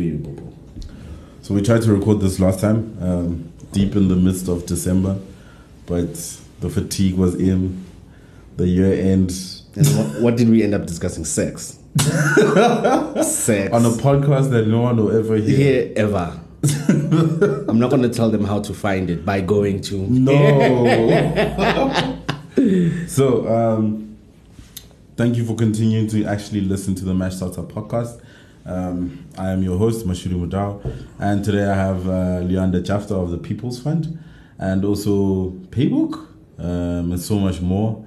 You, boo? So we tried to record this last time, um, deep in the midst of December, but the fatigue was in. The year end And what, what did we end up discussing? Sex. Sex. on a podcast that no one will ever hear. Here ever. I'm not going to tell them how to find it by going to. No. so, um, thank you for continuing to actually listen to the Mash Startup podcast. Um, I am your host, Mashuri Mudao, and today I have uh, Luyanda Jafta of the People's Fund and also Paybook um, and so much more.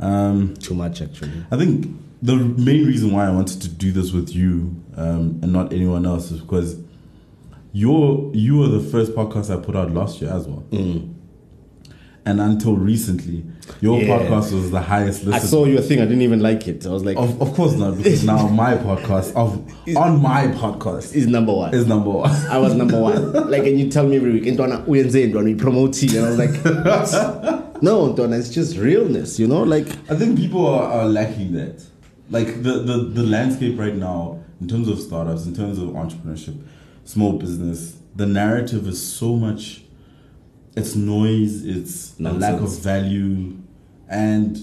Um, Too much, actually. I think the main reason why I wanted to do this with you um, and not anyone else is because you're you were the first podcast I put out last year as well. And until recently, your Yeah. podcast was the highest I listened. saw your thing. I didn't even like it. I was like, of, of course not, because now my podcast of on my podcast is number one. is number one. I was number one. Like, and you tell me every week, uyenze ntwana, we promote it. And I was like, what? no, Ntwana, it's just realness, you know? Like, I think people are, are lacking that. Like the, the, the landscape right now, in terms of startups, in terms of entrepreneurship, small business, the narrative is so much. It's noise. It's a lack of value, and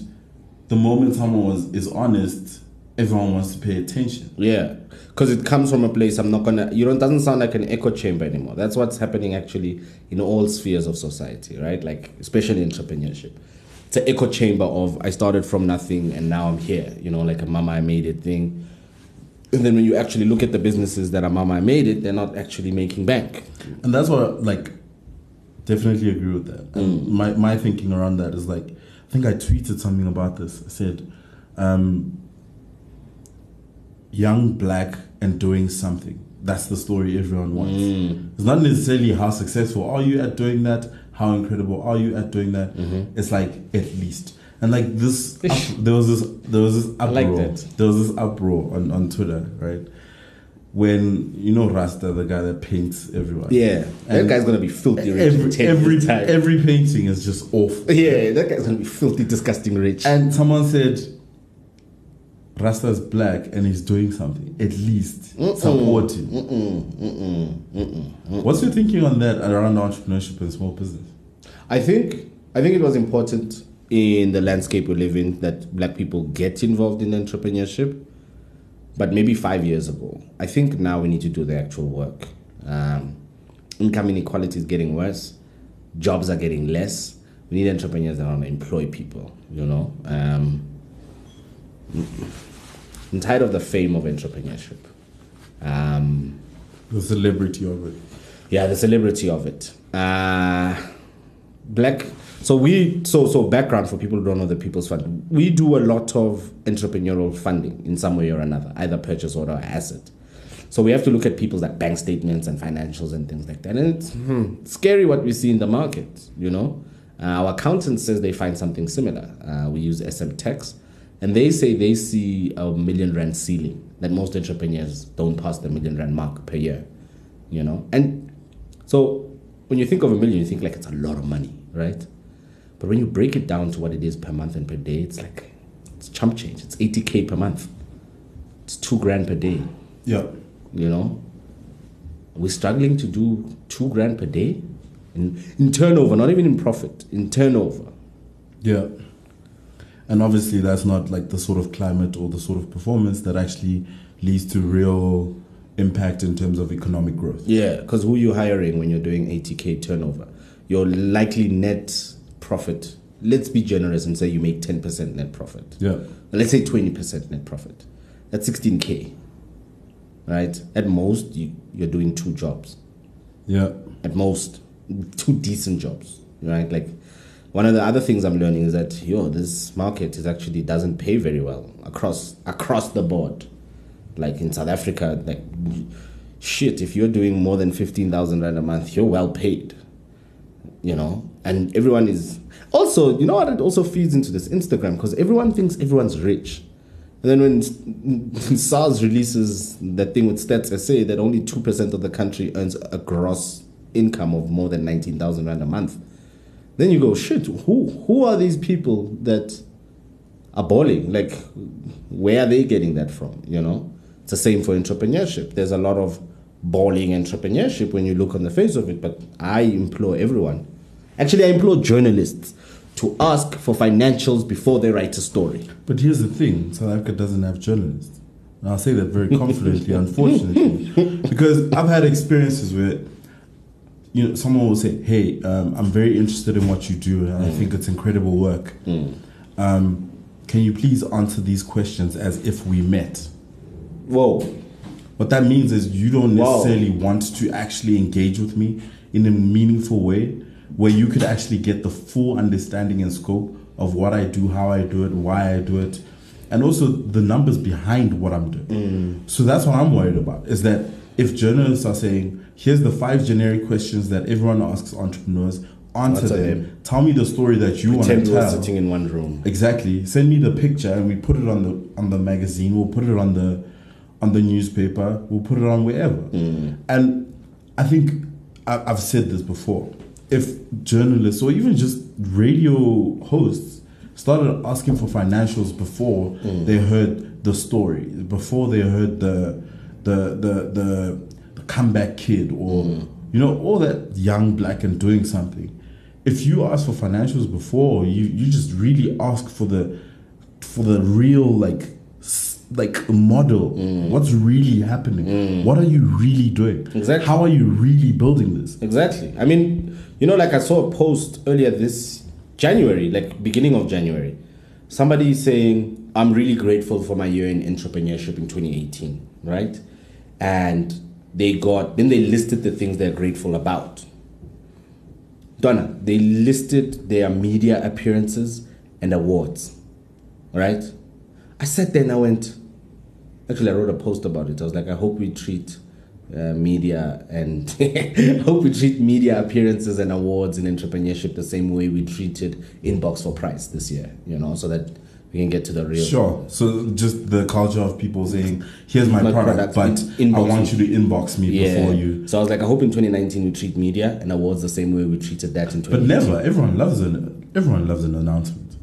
the moment someone was is honest, everyone wants to pay attention. yeah. Because it comes from a place I'm not gonna, you know, it doesn't sound like an echo chamber anymore. That's what's happening actually in all spheres of society, right? Like, especially entrepreneurship. It's an echo chamber of I started from nothing and now I'm here, you know, like a mama I made it thing. And then when you actually look at the businesses that are mama I made it, they're not actually making bank. And that's what like definitely agree with that. And mm. my my thinking around that is like I think I tweeted something about this. I said, um, young black and doing something. That's the story everyone wants. Mm. It's not necessarily how successful are you at doing that, how incredible are you at doing that. Mm-hmm. It's like at least. And like this, up, there was this, there was this uproar. like that. There was this uproar on, on Twitter, right? When you know Rasta, the guy that paints everyone. Yeah, that guy's gonna be filthy rich. Every 10 every time. every painting is just awful. yeah, that guy's gonna be filthy, disgusting rich. And someone said, Rasta is black and he's doing something. At least support him. What's your thinking on that around entrepreneurship and small business? I think I think it was important in the landscape we live in that black people get involved in entrepreneurship. But maybe five years ago, I think now we need to do the actual work. Um, income inequality is getting worse. Jobs are getting less. We need entrepreneurs that want to employ people. You know, um, I'm tired of the fame of entrepreneurship. Um, The celebrity of it. yeah, the celebrity of it. Uh, black. So we so so background for people who don't know the People's Fund. We do a lot of entrepreneurial funding in some way or another, either purchase order or asset. So we have to look at people's like bank statements and financials and things like that. And it's hmm, scary what we see in the market. You know, uh, our accountant says they find something similar. Uh, we use SM Tax, and they say they see a million rand ceiling that most entrepreneurs don't pass the million rand mark per year you know and so when you think of a million you think like it's a lot of money right but when you break it down to what it is per month and per day it's like it's chump change it's 80k per month it's two grand per day Yeah. you know we're struggling to do two grand per day in, in turnover not even in profit in turnover Yeah. And obviously, that's not like the sort of climate or the sort of performance that actually leads to real impact in terms of economic growth. Yeah, because who you hiring when you're doing 80k turnover? Your likely net profit. Let's be generous and say you make 10% net profit. Yeah. Let's say 20% net profit. That's 16k. Right? At most, you, you're doing two jobs. Yeah. At most, two decent jobs. Right? Like, one of the other things I'm learning is that yo, this market is actually doesn't pay very well across across the board. Like in South Africa, like shit, if you're doing more than fifteen thousand rand a month, you're well paid. You know, and everyone is also. You know what? It also feeds into this Instagram because everyone thinks everyone's rich. And then when SARS releases that thing with Stats SA that only 2% of the country earns a gross income of more than 19,000 Rand a month, then you go, shit, who, who are these people that are balling? Like, where are they getting that from? You know? It's the same for entrepreneurship. There's a lot of balling entrepreneurship when you look on the face of it. But I implore everyone, actually, I implore journalists to ask for financials before they write a story. But here's the thing South Africa doesn't have journalists. And I'll say that very confidently, unfortunately. Because I've had experiences where you know, someone will say, "Hey, um, I'm very interested in what you do, and I think it's incredible work. Um, can you please answer these questions as if we met?" Whoa. What that means is you don't necessarily want to actually engage with me in a meaningful way where you could actually get the full understanding and scope of what I do, how I do it, why I do it, and also the numbers behind what I'm doing. Mm. So that's what I'm worried about is that if journalists are saying, here's the five generic questions that everyone asks entrepreneurs, answer, Answer them. Tell me the story that you want to Pretend we were tell. sitting in one room. Exactly. Send me the picture and we put it on the on the magazine. We'll put it on the on the newspaper. We'll put it on wherever. Mm. And I think I've said this before. If journalists or even just radio hosts started asking for financials before mm. they heard the story, before they heard the the the the, the comeback kid or mm. you know all that young black and doing something. If you ask for financials before you you just really ask for the for the real like like model. Mm. What's really happening? What are you really doing? Exactly. how are you really building this? Exactly. I mean, you know, like I saw a post earlier this January, like beginning of January. Somebody saying, I'm really grateful for my year in entrepreneurship in 2018, right? And they got, then they listed the things they're grateful about. Donna, they listed their media appearances and awards, right? I sat there and I went, actually, I wrote a post about it. I was like, I hope we treat uh, media and hope we treat media appearances and awards in entrepreneurship the same way we treated Inbox for Price this year, you know, so that we can get to the real. sure so just the culture of people saying here's my My product, product, but in- i want you to inbox me Yeah. before you So I was like, I hope in 2019 we treat media and awards the same way we treated that in 2018. but never everyone loves an everyone loves an announcement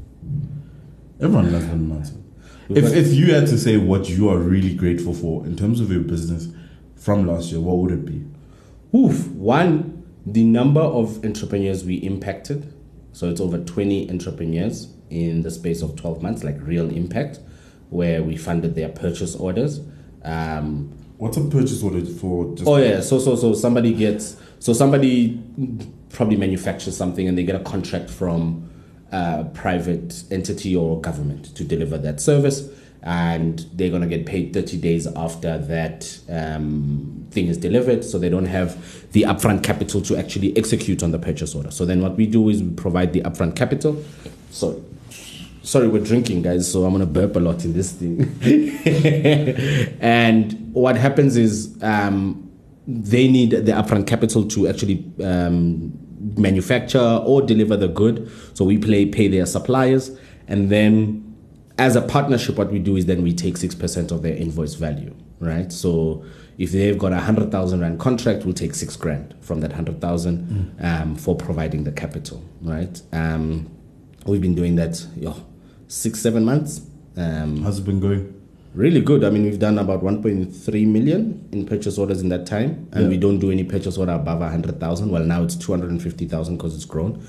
everyone loves an announcement if, if you had to say what you are really grateful for in terms of your business from last year what would it be Oof. One, the number of entrepreneurs we impacted. So it's over 20 entrepreneurs in the space of 12 months, like real impact, where we funded their purchase orders. Um, What's a purchase order for? Just oh yeah, so so so somebody gets so somebody probably manufactures something and they get a contract from a private entity or government to deliver that service, and they're gonna get paid 30 days after that um, thing is delivered. So they don't have the upfront capital to actually execute on the purchase order. So then what we do is we provide the upfront capital. So sorry we're drinking guys so i'm gonna burp a lot in this thing and what happens is um, they need the upfront capital to actually um, manufacture or deliver the good so we pay, pay their suppliers and then as a partnership what we do is then we take 6% of their invoice value right? So if they've got a 100000 rand contract we'll take 6 grand from that 100000 um, for providing the capital right? Um, we've been doing that yo, six seven months. Um, how's it been going? really good. I mean we've done about 1.3 million in purchase orders in that time and Yeah. we don't do any purchase order above 100000 well now it's 250000 because it's grown.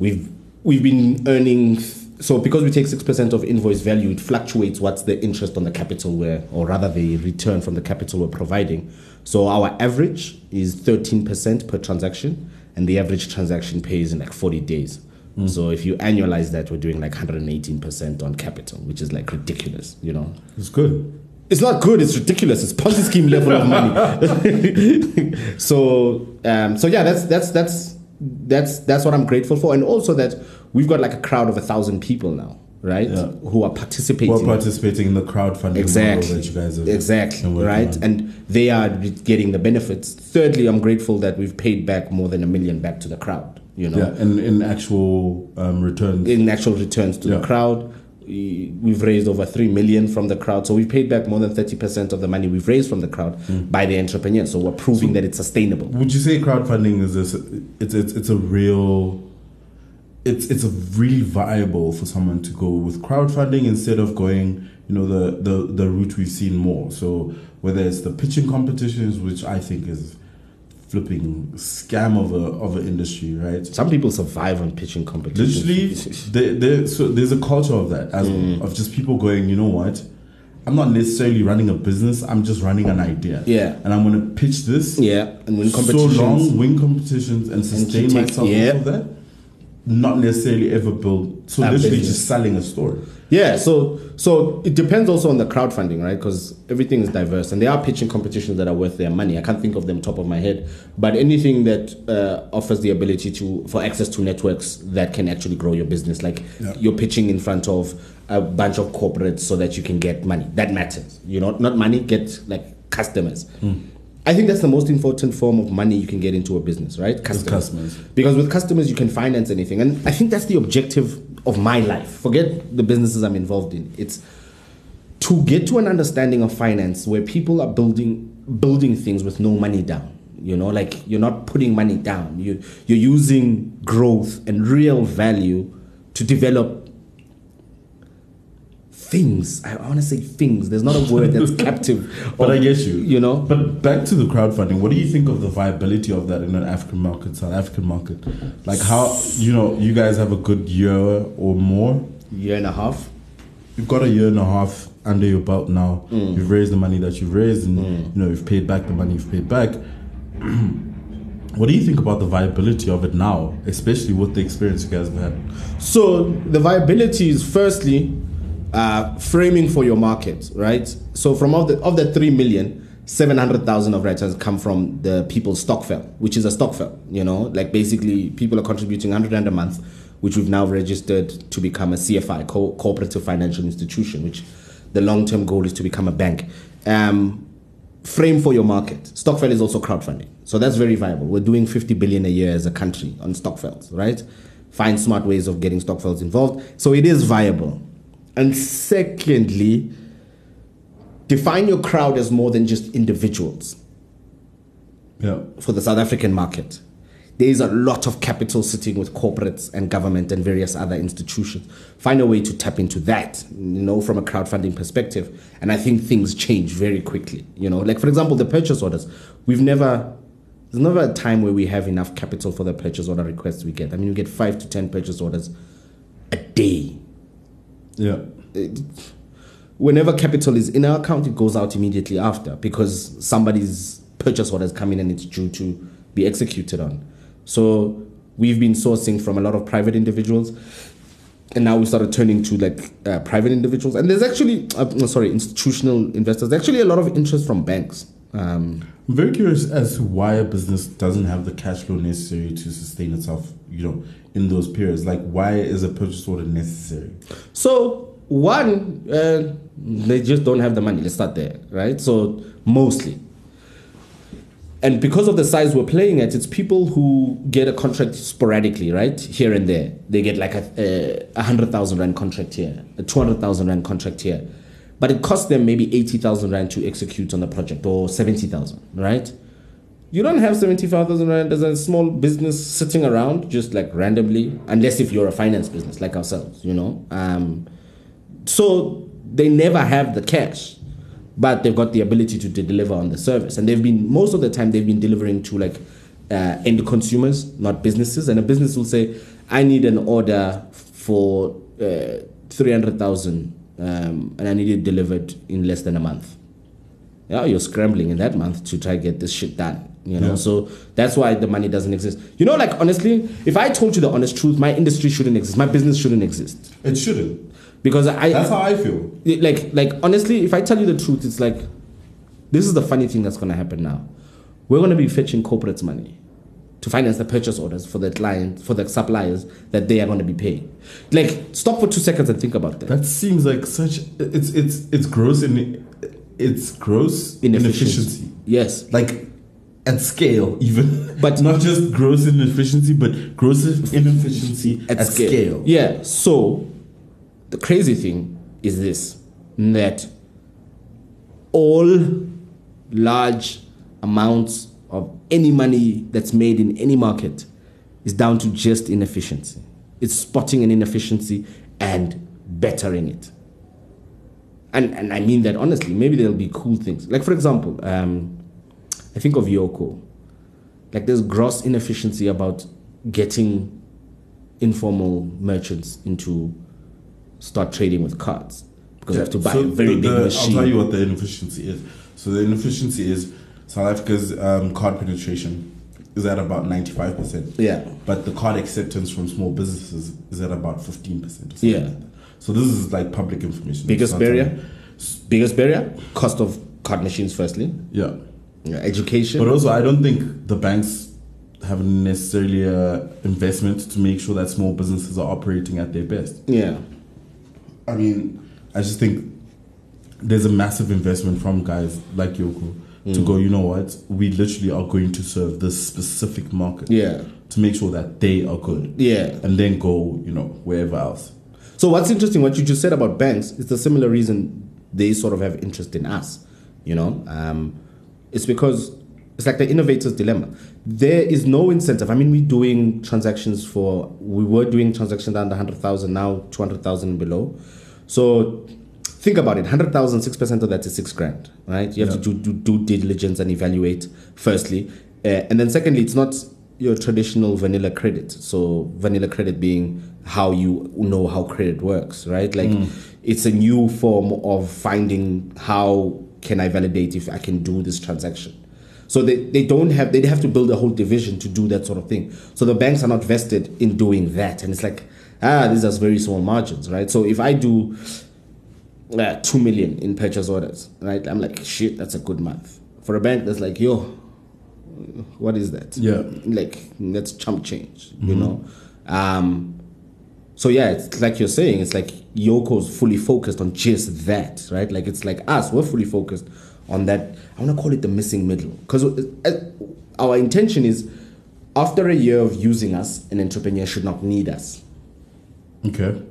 We've we've been earning so because we take 6% of invoice value it fluctuates what's the interest on the capital we're or rather the return from the capital we're providing so our average is 13% per transaction and the average transaction pays in like 40 days so if you annualize that we're doing like 118% on capital which is like ridiculous you know It's good. it's not good. It's ridiculous. It's Ponzi scheme level of money. so, um, so yeah, that's that's that's that's that's what I'm grateful for, and also that we've got like a crowd of a thousand people now, right? Yeah. Who are participating. We're participating in the crowdfunding Exactly. model that you guys have exactly. Right. on. And they are getting the benefits. Thirdly, I'm grateful that we've paid back more than a million back to the crowd. You know, yeah, in in actual um, returns. in actual returns to Yeah. the crowd. we- We've raised over three million from the crowd, so we've paid back more than thirty percent of the money we've raised from the crowd Mm. by the entrepreneurs. So we're proving that it's sustainable. Would you say crowdfunding is this? It's it's it's a real. It's it's a really viable for someone to go with crowdfunding instead of going you know the the the route we've seen more. So whether it's the pitching competitions, which I think is flipping scam of a of an industry, right? Some people survive on pitching competitions. Literally, there, there, so there's a culture of that as Mm. of just people going, you know what? I'm not necessarily running a business. I'm just running an idea. Yeah. and I'm going to pitch this. Yeah, and win competitions. so long, win competitions, and sustain take- myself yeah. that. Not necessarily ever build. So A literally, business. just selling a story. Yeah, so so it depends also on the crowdfunding, right? Because everything is diverse, and there are pitching competitions that are worth their money. I can't think of them top of my head, but anything that uh, offers the ability to for access to networks that can actually grow your business, like Yeah. you're pitching in front of a bunch of corporates so that you can get money. That matters, you know, not money, get like customers. I think that's the most important form of money you can get into a business, right? customers. Because with customers, you can finance anything. And I think that's the objective of my life. Forget the businesses I'm involved in. It's to get to an understanding of finance where people are building building things with no money down. You know, like you're not putting money down. You you're using growth and real value to develop things. I want to say things. There's not a word that's captive. But of- I get you. You know, But back to the crowdfunding. What do you think of the viability of that in an African market, South African market? Like how you know you guys have a good year or more. year and a half. You've got a year and a half under your belt now. Mm. You've raised the money that you've raised, and you know you've paid back the money you've paid back. what do you think about the viability of it now, especially with the experience you guys have had? So the viability is firstly uh, framing for your market, right? So from of the of the three million, seven hundred thousand of writers come from the people's Stokvel, which is a Stokvel. You know, like basically people are contributing hundred rand a month, which we've now registered to become a CFI, co- cooperative financial institution, which the long term goal is to become a bank. Um, frame for your market. Stokvel is also crowdfunding. So that's very viable. We're doing 50 billion a year as a country on Stokvels, right? Find smart ways of getting Stokvels involved. So it is viable. And secondly, define your crowd as more than just individuals Yeah. for the South African market. There is a lot of capital sitting with corporates and government and various other institutions. Find a way to tap into that, you know, from a crowdfunding perspective. And I think things change very quickly. You know, like for example, the purchase orders. We've never, there's never a time where we have enough capital for the purchase order requests we get. I mean, we get five to 10 purchase orders a day Yeah. whenever capital is in our account, it goes out immediately after because somebody's purchase order is coming and it's due to be executed on. So we've been sourcing from a lot of private individuals, and now we started turning to like uh, private individuals. And there's actually, uh, sorry, institutional investors. There's actually a lot of interest from banks. Um, I'm very curious as to why a business doesn't have the cash flow necessary to sustain itself, you know, in those periods. Like, why is a purchase order necessary? So one, uh, they just don't have the money. Let's start there, right? So mostly, and because of the size we're playing at, it's people who get a contract sporadically, right, here and there. They get like a, a hundred thousand rand contract here, a two hundred thousand rand contract here, but it costs them maybe eighty thousand rand to execute on the project or seventy thousand, right? You don't have 75,000 rand as a small business sitting around just like randomly, unless if you're a finance business like ourselves, you know. Um, so they never have the cash, but they've got the ability to de- deliver on the service. And they've been, most of the time, they've been delivering to like uh, end consumers, not businesses. And a business will say, I need an order for uh, 300,000 um, and I need it delivered in less than a month yeah, you're scrambling in that month to try to get this shit done. You know, Yeah. so that's why the money doesn't exist. You know, like honestly, if I told you the honest truth, my industry shouldn't exist. My business shouldn't exist It shouldn't. because I That's how I feel. like like honestly, if I tell you the truth, it's like this is the funny thing that's gonna happen now. We're gonna be fetching corporates money to finance the purchase orders for the client for the suppliers that they are gonna be paying. Like, stop for two seconds and think about that. That seems like such. It's it's it's gross in it's gross inefficiency. Yes. Like at scale, even. But- not just gross inefficiency, but gross inefficiency at, scale. Yeah. So the crazy thing is this that all large amounts of any money that's made in any market is down to just inefficiency. It's spotting an inefficiency and bettering it. and and I mean that honestly. Maybe there'll be cool things. Like for example, um, I think of Yoco. Like there's gross inefficiency about getting informal merchants into start trading with cards because you have to buy So a very the- big the- machine. I'll tell you what the inefficiency is. So the inefficiency is South Africa's um, card penetration is at about ninety five percent. Yeah. But the card acceptance from small businesses is at about fifteen percent. Yeah. So this is like public information. Biggest barrier? Biggest barrier? Cost of card machines, firstly. Yeah. Yeah, Education. But also, I don't think the banks have necessarily a investment to make sure that small businesses are operating at their best. yeah. I mean, I just think there's a massive investment from guys like Yoco Mm. to go, you know what, we literally are going to serve this specific market Yeah. to make sure that they are good. Yeah. And then go, you know, wherever else. So what's interesting, what you just said about banks, is the similar reason they sort of have interest in us. You know, um, it's because it's like the innovator's dilemma. There is no incentive. I mean, we're doing transactions for we were doing transactions under hundred thousand, now two hundred thousand below. So think about it: hundred thousand, six percent of that is six grand, right? You have Yeah. to do, do due diligence and evaluate firstly, uh, and then secondly, it's not your traditional vanilla credit. So vanilla credit being how you know how credit works, right? Like it's a new form of finding how can I validate if I can do this transaction. So they, they don't have they have to build a whole division to do that sort of thing. So the banks are not vested in doing that, and it's like ah these are very small margins, right? So if I do uh, two million in purchase orders, right? I'm like shit, that's a good month. For a bank that's like yo, what is that? Yeah. like that's chump change, you know. Um, so yeah, it's like you're saying, it's like Yoco's fully focused on just that, right? Like it's like us, we're fully focused on that. I want to call it the missing middle because uh, uh, our intention is after a year of using us, an entrepreneur should not need us Okay.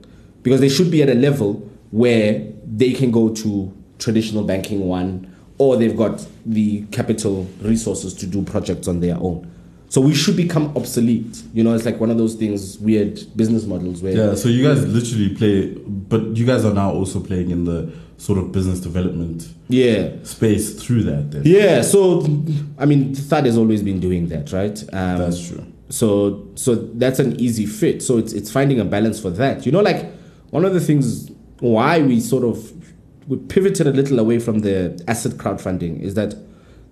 because they should be at a level where they can go to traditional banking one or they've got the capital resources to do projects on their own. So we should become obsolete. You know, it's like one of those things, weird business models where Yeah, so you guys literally play, but you guys are now also playing in the sort of business development yeah. space through that. Then. Yeah, so I mean, Thad has always been doing that, right? Um, That's true. So, so that's an easy fit. So it's it's finding a balance for that. You know, like one of the things why we sort of we pivoted a little away from the asset crowdfunding is that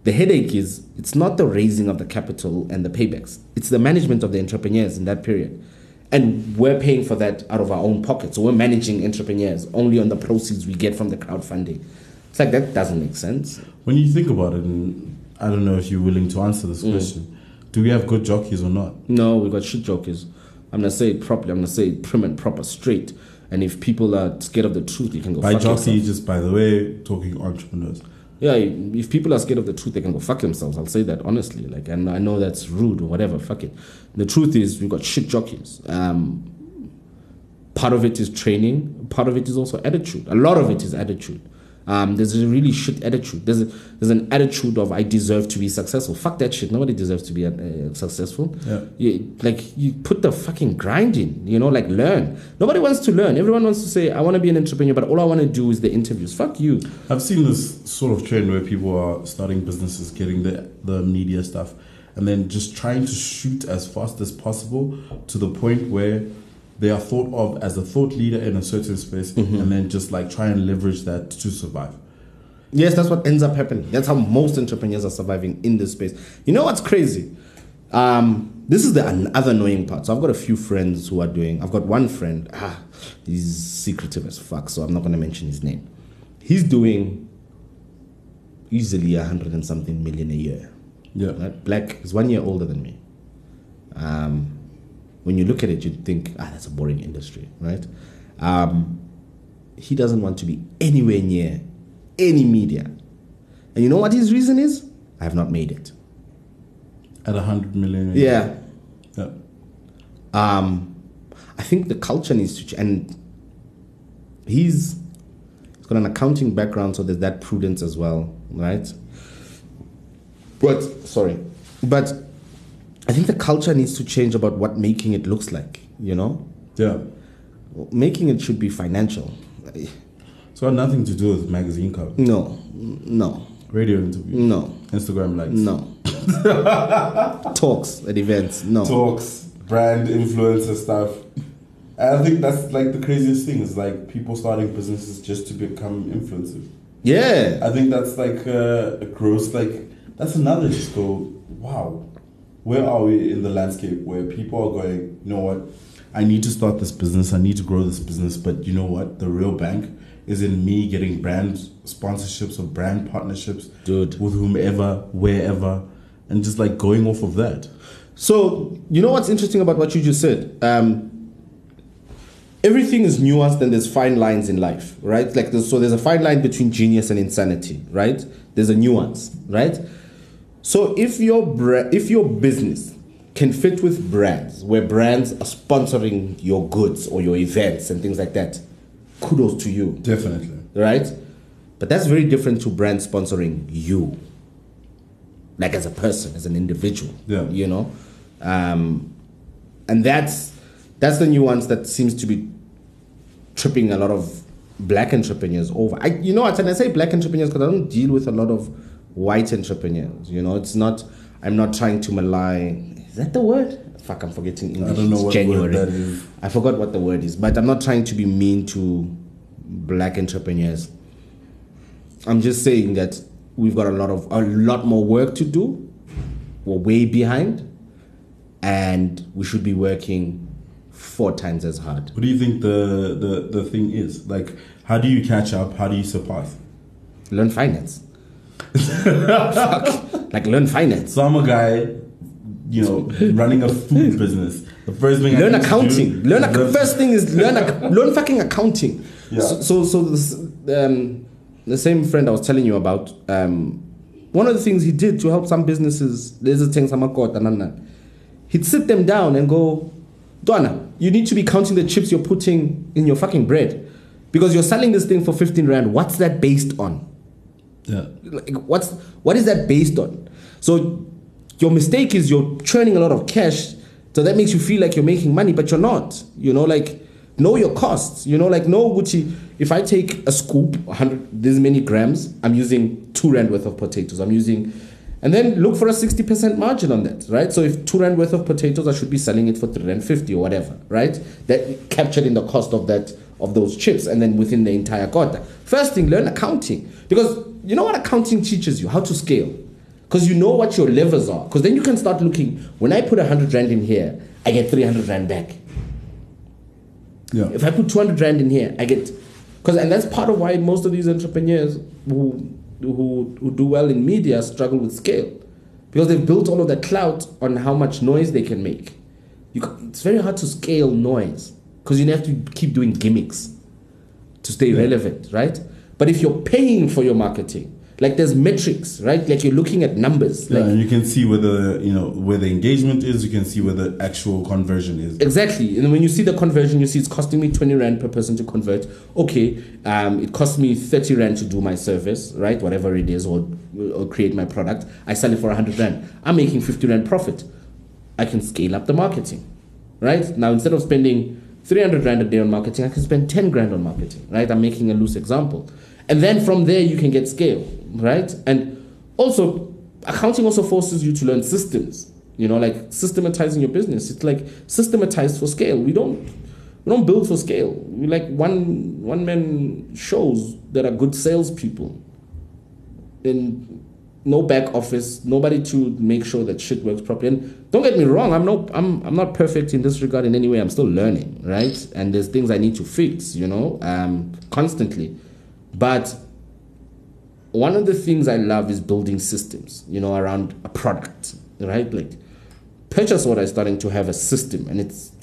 the headache is it's not the raising of the capital and the paybacks. It's the management of the entrepreneurs in that period. And we're paying for that out of our own pockets. So we're managing entrepreneurs only on the proceeds we get from the crowdfunding. It's like that doesn't make sense. When you think about it, and I don't know if you're willing to answer this Mm. question, do we have good jockeys or not? No, we got shit jockeys. I'm gonna say it properly. I'm gonna say it prim and proper, straight. And if people are scared of the truth, you can go By jockey, yourself. just by the way, talking entrepreneurs. Yeah, if people are scared of the truth, they can go fuck themselves. I'll say that honestly. Like, and I know that's rude or whatever. Fuck it. The truth is, we've got shit jockeys. Um, part of it is training. Part of it is also attitude. A lot of it is attitude. Um, there's a really shit attitude. There's a, there's an attitude of I deserve to be successful. Fuck that shit. Nobody deserves to be uh, successful. Yeah. You, like you put the fucking grind in. You know, like learn. Nobody wants to learn. Everyone wants to say I want to be an entrepreneur, but all I want to do is the interviews. Fuck you. I've seen this sort of trend where people are starting businesses, getting the, the media stuff, and then just trying to shoot as fast as possible to the point where they are thought of as a thought leader in a certain space, and then just like try and leverage that to survive. Yes, that's what ends up happening. That's how most entrepreneurs are surviving in this space. You know what's crazy? Um, this is the other annoying part. So I've got a few friends who are doing. I've got one friend. Ah, he's secretive as fuck. So I'm not going to mention his name. He's doing easily a hundred and something million a year. Yeah. Right? Black is one year older than me. Um, when you look at it, you'd think, ah, that's a boring industry, right? Um, he doesn't want to be anywhere near any media. And you know what his reason is? I have not made it. At a hundred million. Yeah. Yeah. Um, I think the culture needs to change. And he's, he's got an accounting background, so there's that prudence as well, right? But, sorry. But I think the culture needs to change about what making it looks like, you know? Yeah. Making it should be financial. It's nothing to do with magazine cover, No, no, radio interview, no, Instagram likes, no. Talks at events, no. talks, brand influencer stuff. And I think that's like the craziest thing is like people starting businesses just to become influencers. Yeah, I think that's like uh, a gross like that's another just go wow where are we in the landscape where people are going you know what I need to start this business I need to grow this business but you know what the real bank is in me getting brand sponsorships or brand partnerships Dude. with whomever wherever and just like going off of that So you know what's interesting about what you just said? Um, everything is nuanced, and there's fine lines in life, right? Like there's, so, there's a fine line between genius and insanity, right? There's a nuance, right? So if your bra- if your business can fit with brands, where brands are sponsoring your goods or your events and things like that, kudos to you definitely right? But that's very different to brand sponsoring you, like as a person, as an individual. Yeah. You know, um, and that's that's the nuance that seems to be tripping a lot of black entrepreneurs over. I, you know, what? and I say black entrepreneurs because I don't deal with a lot of white entrepreneurs. You know, it's not. I'm not trying to malign. Is that the word? Fuck, I'm forgetting English. don't know It's what January. word that is. I forgot what the word is, but I'm not trying to be mean to black entrepreneurs. I'm just saying that we've got a lot of a lot more work to do. We're way behind, and we should be working four times as hard. what do you think the, the the thing is like how do you catch up how do you surpass Learn finance. Fuck. Like learn finance. So I'm a guy, you know, running a food business. The first thing I learn accounting. Learn ac- first thing is learn ac- learn fucking accounting. Yeah. So so, so this, um, the same friend I was telling you about. Um, one of the things he did to help some businesses, there's a thing samakota nana. He'd sit them down and go, Donna, you need to be counting the chips you're putting in your fucking bread, because you're selling this thing for 15 rand. What's that based on? Yeah. like what's what is that based on? So your mistake is you're churning a lot of cash so that makes you feel like you're making money but you're not you know like know your costs you know like know gucci if i take a scoop 100 this many grams i'm using two rand worth of potatoes i'm using and then look for a 60% margin on that right? So if two rand worth of potatoes i should be selling it for 3 rand 50 or whatever right? That captured in the cost of that of those chips and then within the entire quarter. First thing learn accounting because you know what accounting teaches you how to scale because you know what your levers are because then you can start looking when i put 100 rand in here i get 300 rand back Yeah. if I put 200 rand in here, I get, because, and that's part of why most of these entrepreneurs who, who, who do well in media struggle with scale. Because they've built all of that clout on how much noise they can make. You, it's very hard to scale noise because you have to keep doing gimmicks to stay relevant, right? But if you're paying for your marketing, like there's metrics, right? Like you're looking at numbers. Yeah, Like and you can see whether you know where the engagement is. You can see where the actual conversion is. Exactly. And when you see the conversion, you see it's costing me 20 Rand per person to convert. Okay, um, it costs me 30 Rand to do my service, right? Whatever it is, or, or create my product. I sell it for 100 Rand. I'm making 50 Rand profit. I can scale up the marketing, right? Now, instead of spending 300 Rand a day on marketing, I can spend 10 grand on marketing, right? I'm making a loose example. And then from there, you can get scale, right? And also, accounting also forces you to learn systems. You know, like systematizing your business. It's like systematized for scale. We don't we don't build for scale. We like one one man shows that are good salespeople. In no back office, nobody to make sure that shit works properly. And don't get me wrong, I'm no I'm I'm not perfect in this regard in any way. I'm still learning, right? And there's things I need to fix, you know, um, constantly. But one of the things I love is building systems, you know, around a product, right? Like purchase order is starting to have a system and it's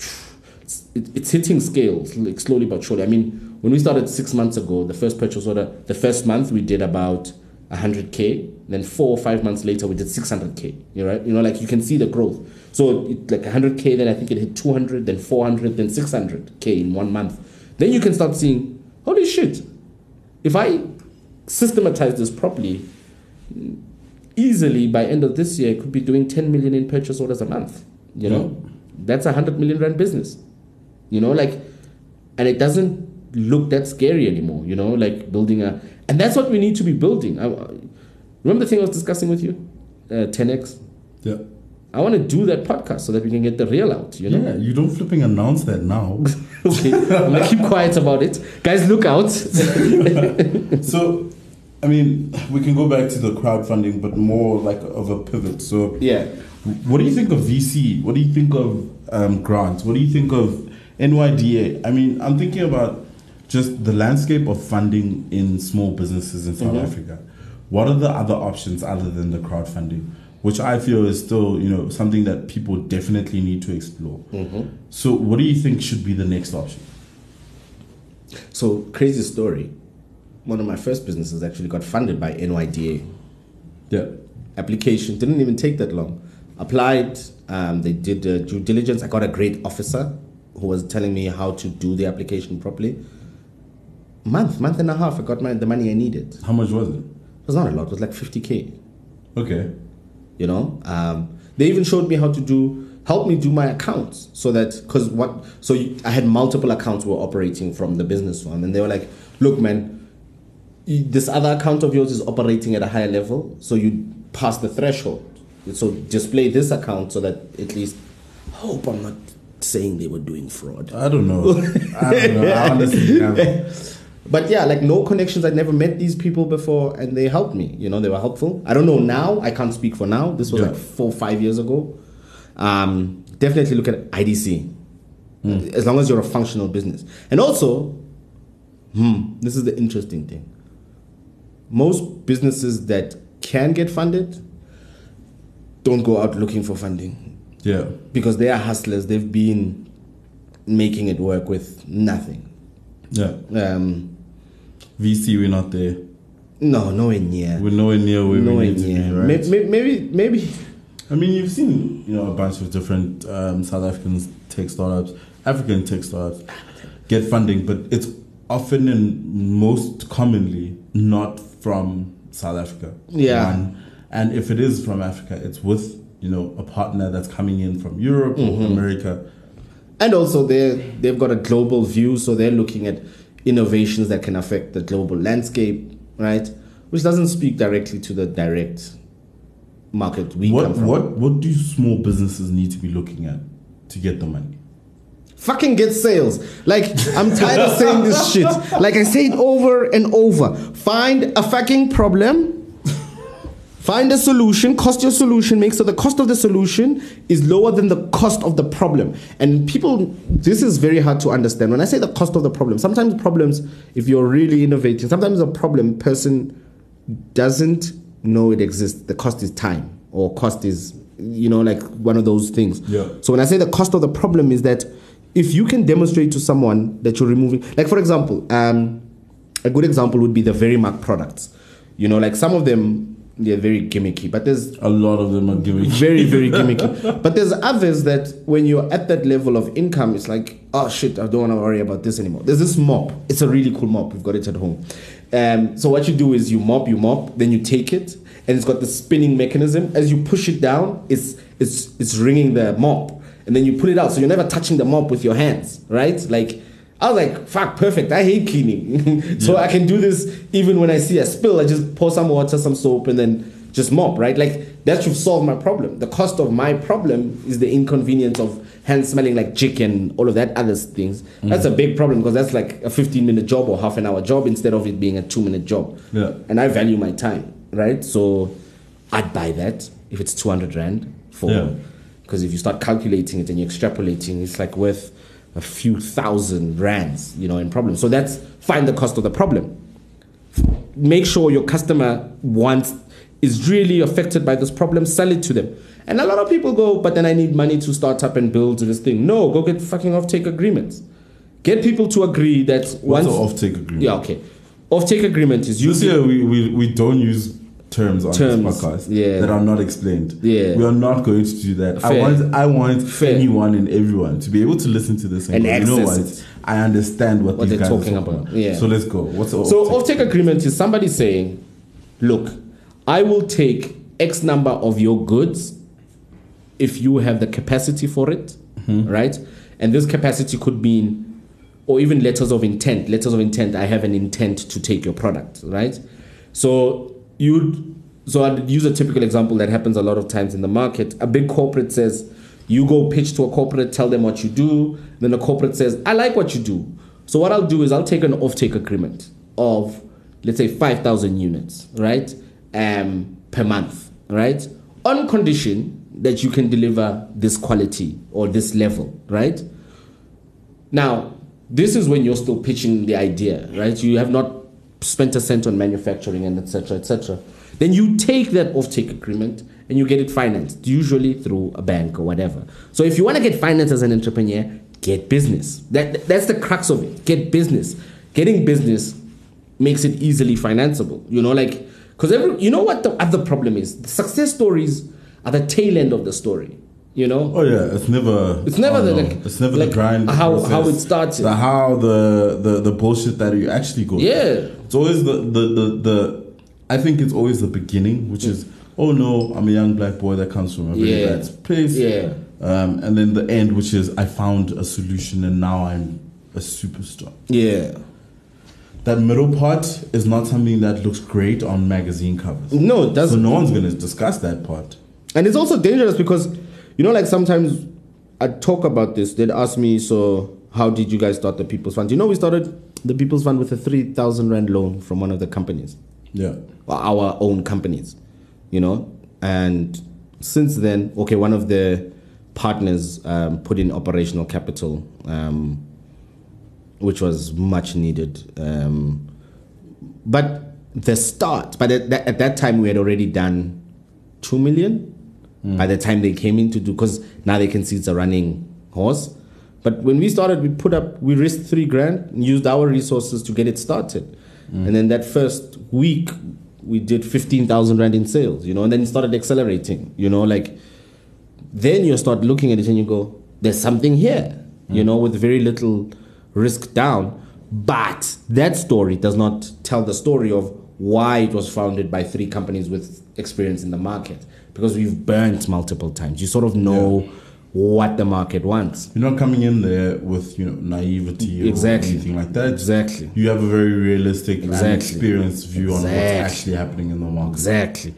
it's, hitting scales like slowly but surely. I mean, when we started six months ago, the first purchase order, the first month we did about 100k. Then four or five months later, we did 600k. You right? You know, like you can see the growth. So it, like 100k, then I think it hit 200, then 400, then 600k in one month. Then you can start seeing, holy shit! If I systematize this properly, easily by end of this year, I could be doing 10 million in purchase orders a month. You know, that's a 100 million rand business. You know, like, and it doesn't look that scary anymore. You know, like building a, and that's what we need to be building. I, remember the thing I was discussing with you, uh, 10x. Yeah. I want to do that podcast so that we can get the real out. You know. Yeah, you don't flipping announce that now. okay, I'm gonna keep quiet about it, guys. Look out. so, I mean, we can go back to the crowdfunding, but more like of a pivot. So, yeah. What do you think of VC? What do you think of um, grants? What do you think of NYDA? I mean, I'm thinking about just the landscape of funding in small businesses in South Mhm. Africa. What are the other options other than the crowdfunding? Which I feel is still, you know, something that people definitely need to explore. Mhm. So, what do you think should be the next option? So crazy story. One of my first businesses actually got funded by NYDA. Yeah. Application didn't even take that long. Applied. Um, they did the due diligence. I got a great officer who was telling me how to do the application properly. Month, month and a half, I got my, the money I needed. How much was it? it? was not a lot. It was like 50k. Okay. You know um, they even showed me how to do help me do my accounts so that because what so you, i had multiple accounts were operating from the business one and they were like look man this other account of yours is operating at a higher level so you pass the threshold so display this account so that at least I hope i'm not saying they were doing fraud I don't know. I don't know. I honestly have. But yeah, like no connections. I'd never met these people before, and they helped me. You know, they were helpful. I don't know now. I can't speak for now. This was Yeah. like four, five years ago. Um, definitely look at IDC. As long as you're a functional business, and also, hmm, this is the interesting thing. Most businesses that can get funded don't go out looking for funding Yeah. because they are hustlers. They've been making it work with nothing. Yeah. Um, VC, we're not there. No, nowhere near. We're nowhere near where nowhere we need to near. be, right? may- Maybe, maybe. I mean, you've seen, you know, a bunch of different um, South African tech startups, African tech startups get funding, but it's often and most commonly not from South Africa. Yeah. One. And if it is from Africa, it's with, you know, a partner that's coming in from Europe Mm-hmm. or America. And also, they they've got a global view, so they're looking at innovations that can affect the global landscape, right? Which doesn't speak directly to the direct market we come What, from. what, what do small businesses need to be looking at to get the money? Fucking get sales. Like, I'm tired of saying this shit. Like, I say it over and over. Find a fucking problem. Find a solution, cost your solution, make so the cost of the solution is lower than the cost of the problem. And people, this is very hard to understand. When I say the cost of the problem, sometimes problems, if you're really innovating, sometimes a problem person doesn't know it exists. The cost is time, or cost is, you know, like one of those things. Yeah. So when I say the cost of the problem is that if you can demonstrate to someone that you're removing, like for example, um, a good example would be the Verimark products. You know, like some of them they're very gimmicky, but there's A lot of them are giving. very very gimmicky. But there's others that when you're at that level of income, it's like oh shit, I don't want to worry about this anymore. There's this mop. It's a really cool mop. We've got it at home. Um, so what you do is you mop, you mop, then you take it, and it's got the spinning mechanism. As you push it down, it's it's it's ringing the mop, and then you pull it out. So you're never touching the mop with your hands, right? Like. I was like, fuck, perfect. I hate cleaning. so Yeah. I can do this even when I see a spill. I just pour some water, some soap, and then just mop, right? Like that should solve my problem. The cost of my problem is the inconvenience of hands smelling like chicken, all of that other things. Mm. That's a big problem because that's like a 15 minute job or half an hour job instead of it being a two minute job. Yeah. And I value my time, right? So I'd buy that if it's 200 rand for Yeah. because if you start calculating it and you're extrapolating, it's like worth a few thousand rands, you know, in problems. So that's find the cost of the problem. Make sure your customer wants is really affected by this problem, sell it to them. And a lot of people go, but then I need money to start up and build this thing. No, go get fucking off-take agreements. Get people to agree that What's once an off-take agreement? yeah, okay. Off-take agreement is This usually year we, we, we don't use terms on Terms, this podcast yeah. that are not explained. Yeah. We are not going to do that. I want I want Fair. anyone and everyone to be able to listen to this and, And go, you know what? I understand what, What they're guys talking are talking about. Yeah. So let's go. What's the So off-take? off-take agreement is somebody saying, look, I will take X number of your goods if you have the capacity for it, Mm-hmm. right? And this capacity could mean or even letters of intent. Letters of intent. I have an intent to take your product, right? So you, so I'd use a typical example that happens a lot of times in the market. A big corporate says, you go pitch to a corporate, tell them what you do. Then the corporate says, I like what you do. So what I'll do is I'll take an offtake agreement of, let's say, five thousand units, right, um, per month, right, on condition that you can deliver this quality or this level, right. Now, this is when you're still pitching the idea, right? You have not spent a cent on manufacturing and etc. etc. Then you take that offtake agreement and you get it financed, usually through a bank or whatever. So if you want to get financed as an entrepreneur, get business. That that's the crux of it. Get business. Getting business makes it easily financeable. You know, like because every you know what the other problem is. The success stories are the tail end of the story. You know. Oh yeah, it's never. It's never oh, the, like- It's never like the grind. how- process, how it starts. The how the the the bullshit that you actually go. through. It's always the the the the. I think it's always the beginning, which is oh no, I'm a young black boy that comes from a very Yeah. bad place. Yeah. Um, and then the end, which is I found a solution and now I'm a superstar. Yeah. That middle part is not something that looks great on magazine covers. No, it So no one's gonna discuss that part. And it's also dangerous because, you know, like sometimes I talk about this. They'd ask me, so how did you guys start the People's Fund? You know, we started the People's Fund with a 3,000 Rand loan from one of the companies, Yeah. our own companies, you know? And since then, okay, one of the partners um, put in operational capital, um, which was much needed. Um, but the start, but at that, at that time, we had already done 2 million by the time they came in to do because now they can see it's a running horse but when we started we put up we risked three grand and used our resources to get it started. And then that first week we did 15000 rand in sales you know and then it started accelerating you know like then you start looking at it and you go there's something here you know with very little risk down. But that story does not tell the story of why it was founded by three companies with experience in the market because we've burnt multiple times. You sort of know what the market wants You're not coming in there with you know naivety Exactly. or anything like that. Exactly. You have a very realistic and experienced view on what's actually happening in the market. Exactly.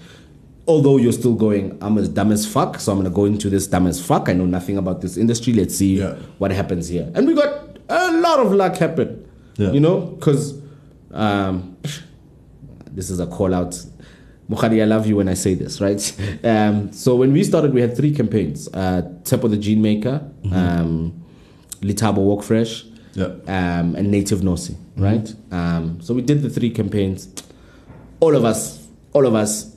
Although you're still going, I'm as dumb as fuck, so I'm gonna go into this dumb as fuck. I know nothing about this industry. Let's see Yeah. what happens here. And we got a lot of luck happen. Yeah. You know, because um, this is a call out. Mukhadi, I love you when I say this, right? Um, so when we started, we had three campaigns: uh, Tepo the Gene Maker, um, Litabo Walk Fresh, Yeah. um, and Native Nosi, right? Um, so we did the three campaigns. All of us, all of us,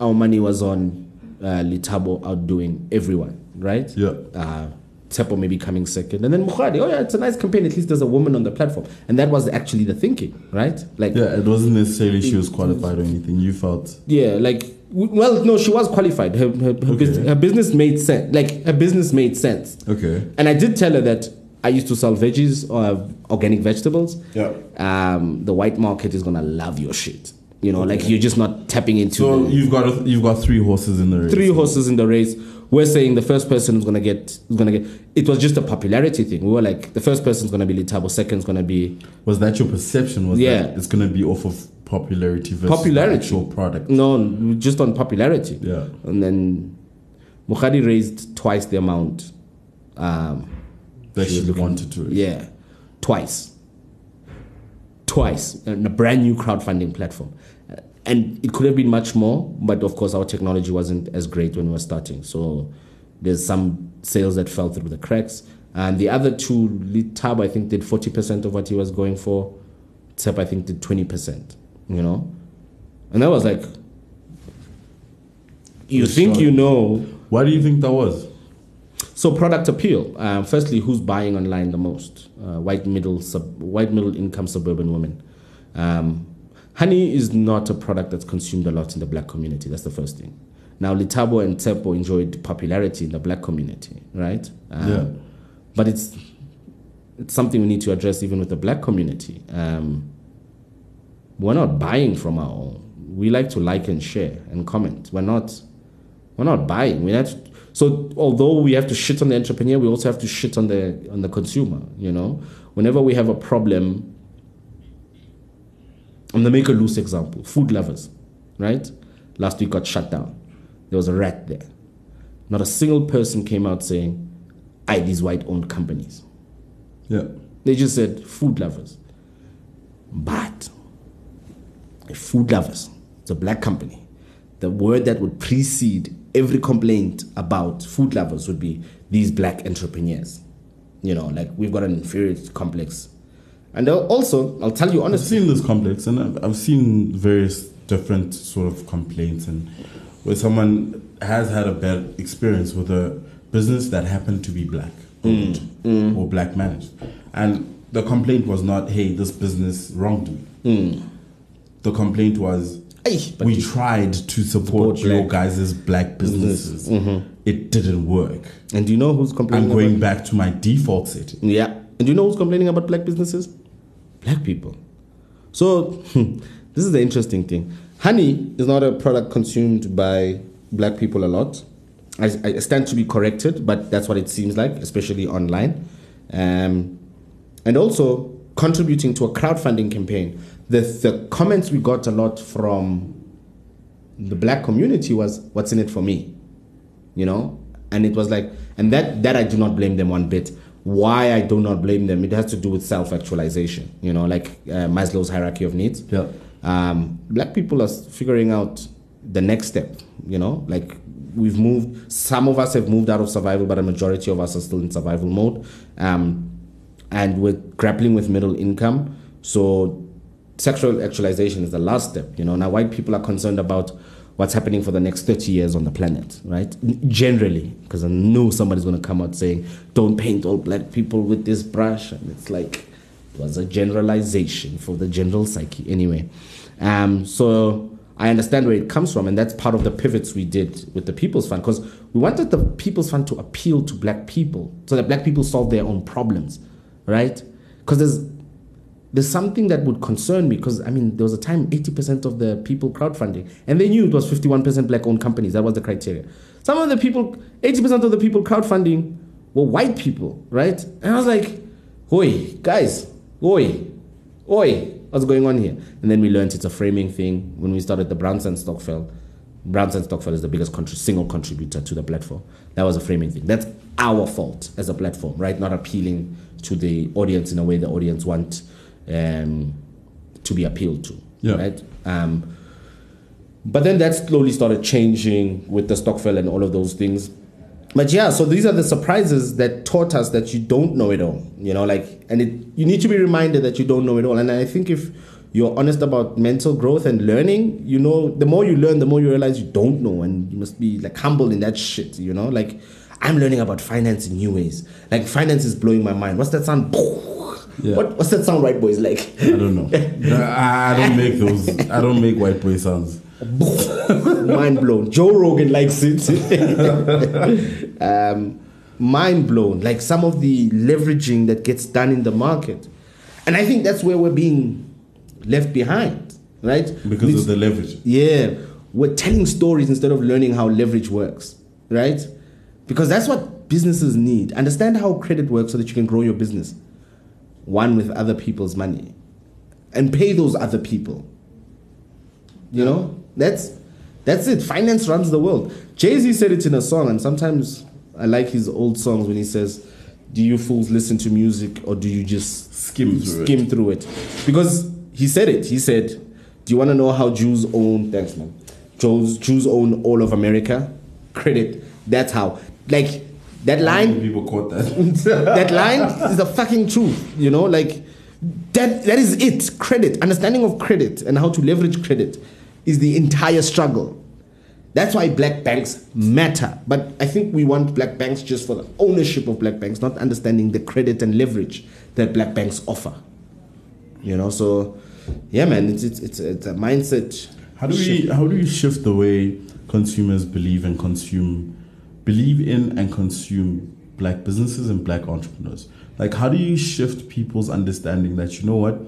our money was on uh, Litabo outdoing everyone, right? Yeah. Uh, Tepo maybe coming second, and then Mukhadi. Oh yeah, it's a nice campaign. At least there's a woman on the platform, and that was actually the thinking, right? Like Yeah, it wasn't necessarily she was qualified or anything. You felt yeah, like well, no, she was qualified. Her her, her, Okay. her business made sense. Like her business made sense. okay. And I did tell her that I used to sell veggies or organic vegetables. Yeah. Um, the white market is gonna love your shit. You know, like you're just not tapping into So the you've got a, you've got three horses in the race. three horses in the race. We're saying the first person is gonna get is gonna get. It was just a popularity thing. We were like, the first person's gonna be Litabo, second's gonna be Was that your perception? Was Yeah. that it's gonna be off of popularity versus Popularity. actual product? no, just on popularity. Yeah. And then Mukhadi raised twice the amount. Um, That she wanted to. raise. Yeah, twice. Twice. And a brand new crowdfunding platform. Uh, And it could have been much more, but of course, our technology wasn't as great when we were starting. So there's some sales that fell through the cracks. And the other two, Litab, I think, did 40% of what he was going for. Tep, I think, did 20%, you know? And that was like, you think start. you know Why do you think that was? so product appeal. Um, firstly, who's buying online the most? Uh, white middle sub, white middle income suburban women. Um, honey is not a product that's consumed a lot in the black community. That's the first thing. Now, Litabo and Tepo enjoyed popularity in the black community, right? Um, Yeah. But it's it's something we need to address even with the black community. Um, we're not buying from our own. We like to like and share and comment. We're not we're not buying. We're not. So although we have to shit on the entrepreneur, we also have to shit on the on the consumer. You know, whenever we have a problem, I'm gonna make a loose example. Food lovers, right? Last week got shut down. There was a rat there. Not a single person came out saying, "I these white-owned companies." Yeah. They just said food lovers. But if food lovers, it's a black company. The word that would precede every complaint about food lovers would be these black entrepreneurs. You know, like we've got an inferiority complex. And also, I'll tell you honestly. I've seen this complex, and I've, seen various different sort of complaints, and where someone has had a bad experience with a business that happened to be black owned mm, mm. or black managed, and the complaint was not, "Hey, this business wronged me." Mm. The complaint was, Ay, "We tried to support, Support your guys' black businesses. Mm-hmm. It didn't work. and do you know who's complaining? I'm going about, back to my default setting." Yeah. And do you know who's complaining about black businesses? Black people. So this is the interesting thing. Honey is not a product consumed by black people a lot. I, I stand to be corrected, but that's what it seems like, especially online. Um, and also contributing to a crowdfunding campaign. The, the comments we got a lot from the black community was, "What's in it for me?" you know and it was like and that that i do not blame them one bit why i do not blame them it has to do with self-actualization you know like uh, maslow's hierarchy of needs. Yeah. um, black people are figuring out the next step you know like we've moved some of us have moved out of survival but a majority of us are still in survival mode. Um, and we're grappling with middle income. So self-actualization is the last step you know. Now white people are concerned about what's happening for the next 30 years on the planet right? Generally because i know somebody's going to come out saying don't paint all black people with this brush and it's like it was a generalization for the general psyche. Anyway um, so i understand where it comes from and that's part of the pivots we did with the people's fund because we wanted the people's fund to appeal to black people so that black people solve their own problems right? Because there's there's something that would concern me because I mean there was a time 80% of the people crowdfunding and they knew it was 51% black owned companies. That was the criteria. Some of the people 80% of the people crowdfunding were white people right? And I was like oi guys oi oi what's going on here? And then we learned it's a framing thing. When we started the Brownson Stokvel Brownson Stokvel is the biggest contri- single contributor to the platform. That was a framing thing. That's our fault as a platform right? Not appealing to the audience in a way the audience want um, to be appealed to. Yeah. Right. Um, but then that slowly started changing with the Stokvel and all of those things. But yeah, so these are the surprises that taught us that you don't know it all. You know, like, and it you need to be reminded that you don't know it all. And I think if you're honest about mental growth and learning, you know, the more you learn, the more you realize you don't know, and you must be like humble in that shit. You know, like I'm learning about finance in new ways. Like finance is blowing my mind. What's that sound? Yeah. What, what's that sound, right, boys? Like, I don't know. I I don't make those. I don't make white boy sounds. mind blown. Joe Rogan likes it. um, mind blown. Like some of the leveraging that gets done in the market, and I think that's where we're being left behind, right? Because It's- of the leverage. yeah, we're telling stories instead of learning how leverage works, right? Because that's what businesses need. Understand how credit works so that you can grow your business, one with other people's money, and pay those other people. You know, that's that's it. Finance runs the world. Jay Z said it in a song, and sometimes I like his old songs when he says, "Do you fools listen to music or do you just Skim through it. skim through it?" Because he said it. He said, "Do you want to know how Jews own? Thanks, man. Jews Jews own all of America. Credit. That's how. Like that line." People caught that. that line is the fucking truth, you know, like that that is it. Credit, understanding of credit and how to leverage credit is the entire struggle. That's why black banks matter. But I think we want black banks just for the ownership of black banks, not understanding the credit and leverage that black banks offer. You know, so yeah, man, it's it's it's, it's a mindset. How do we how do we shift the way consumers believe and consume believe in and consume black businesses and black entrepreneurs? Like how do you shift people's understanding that you know what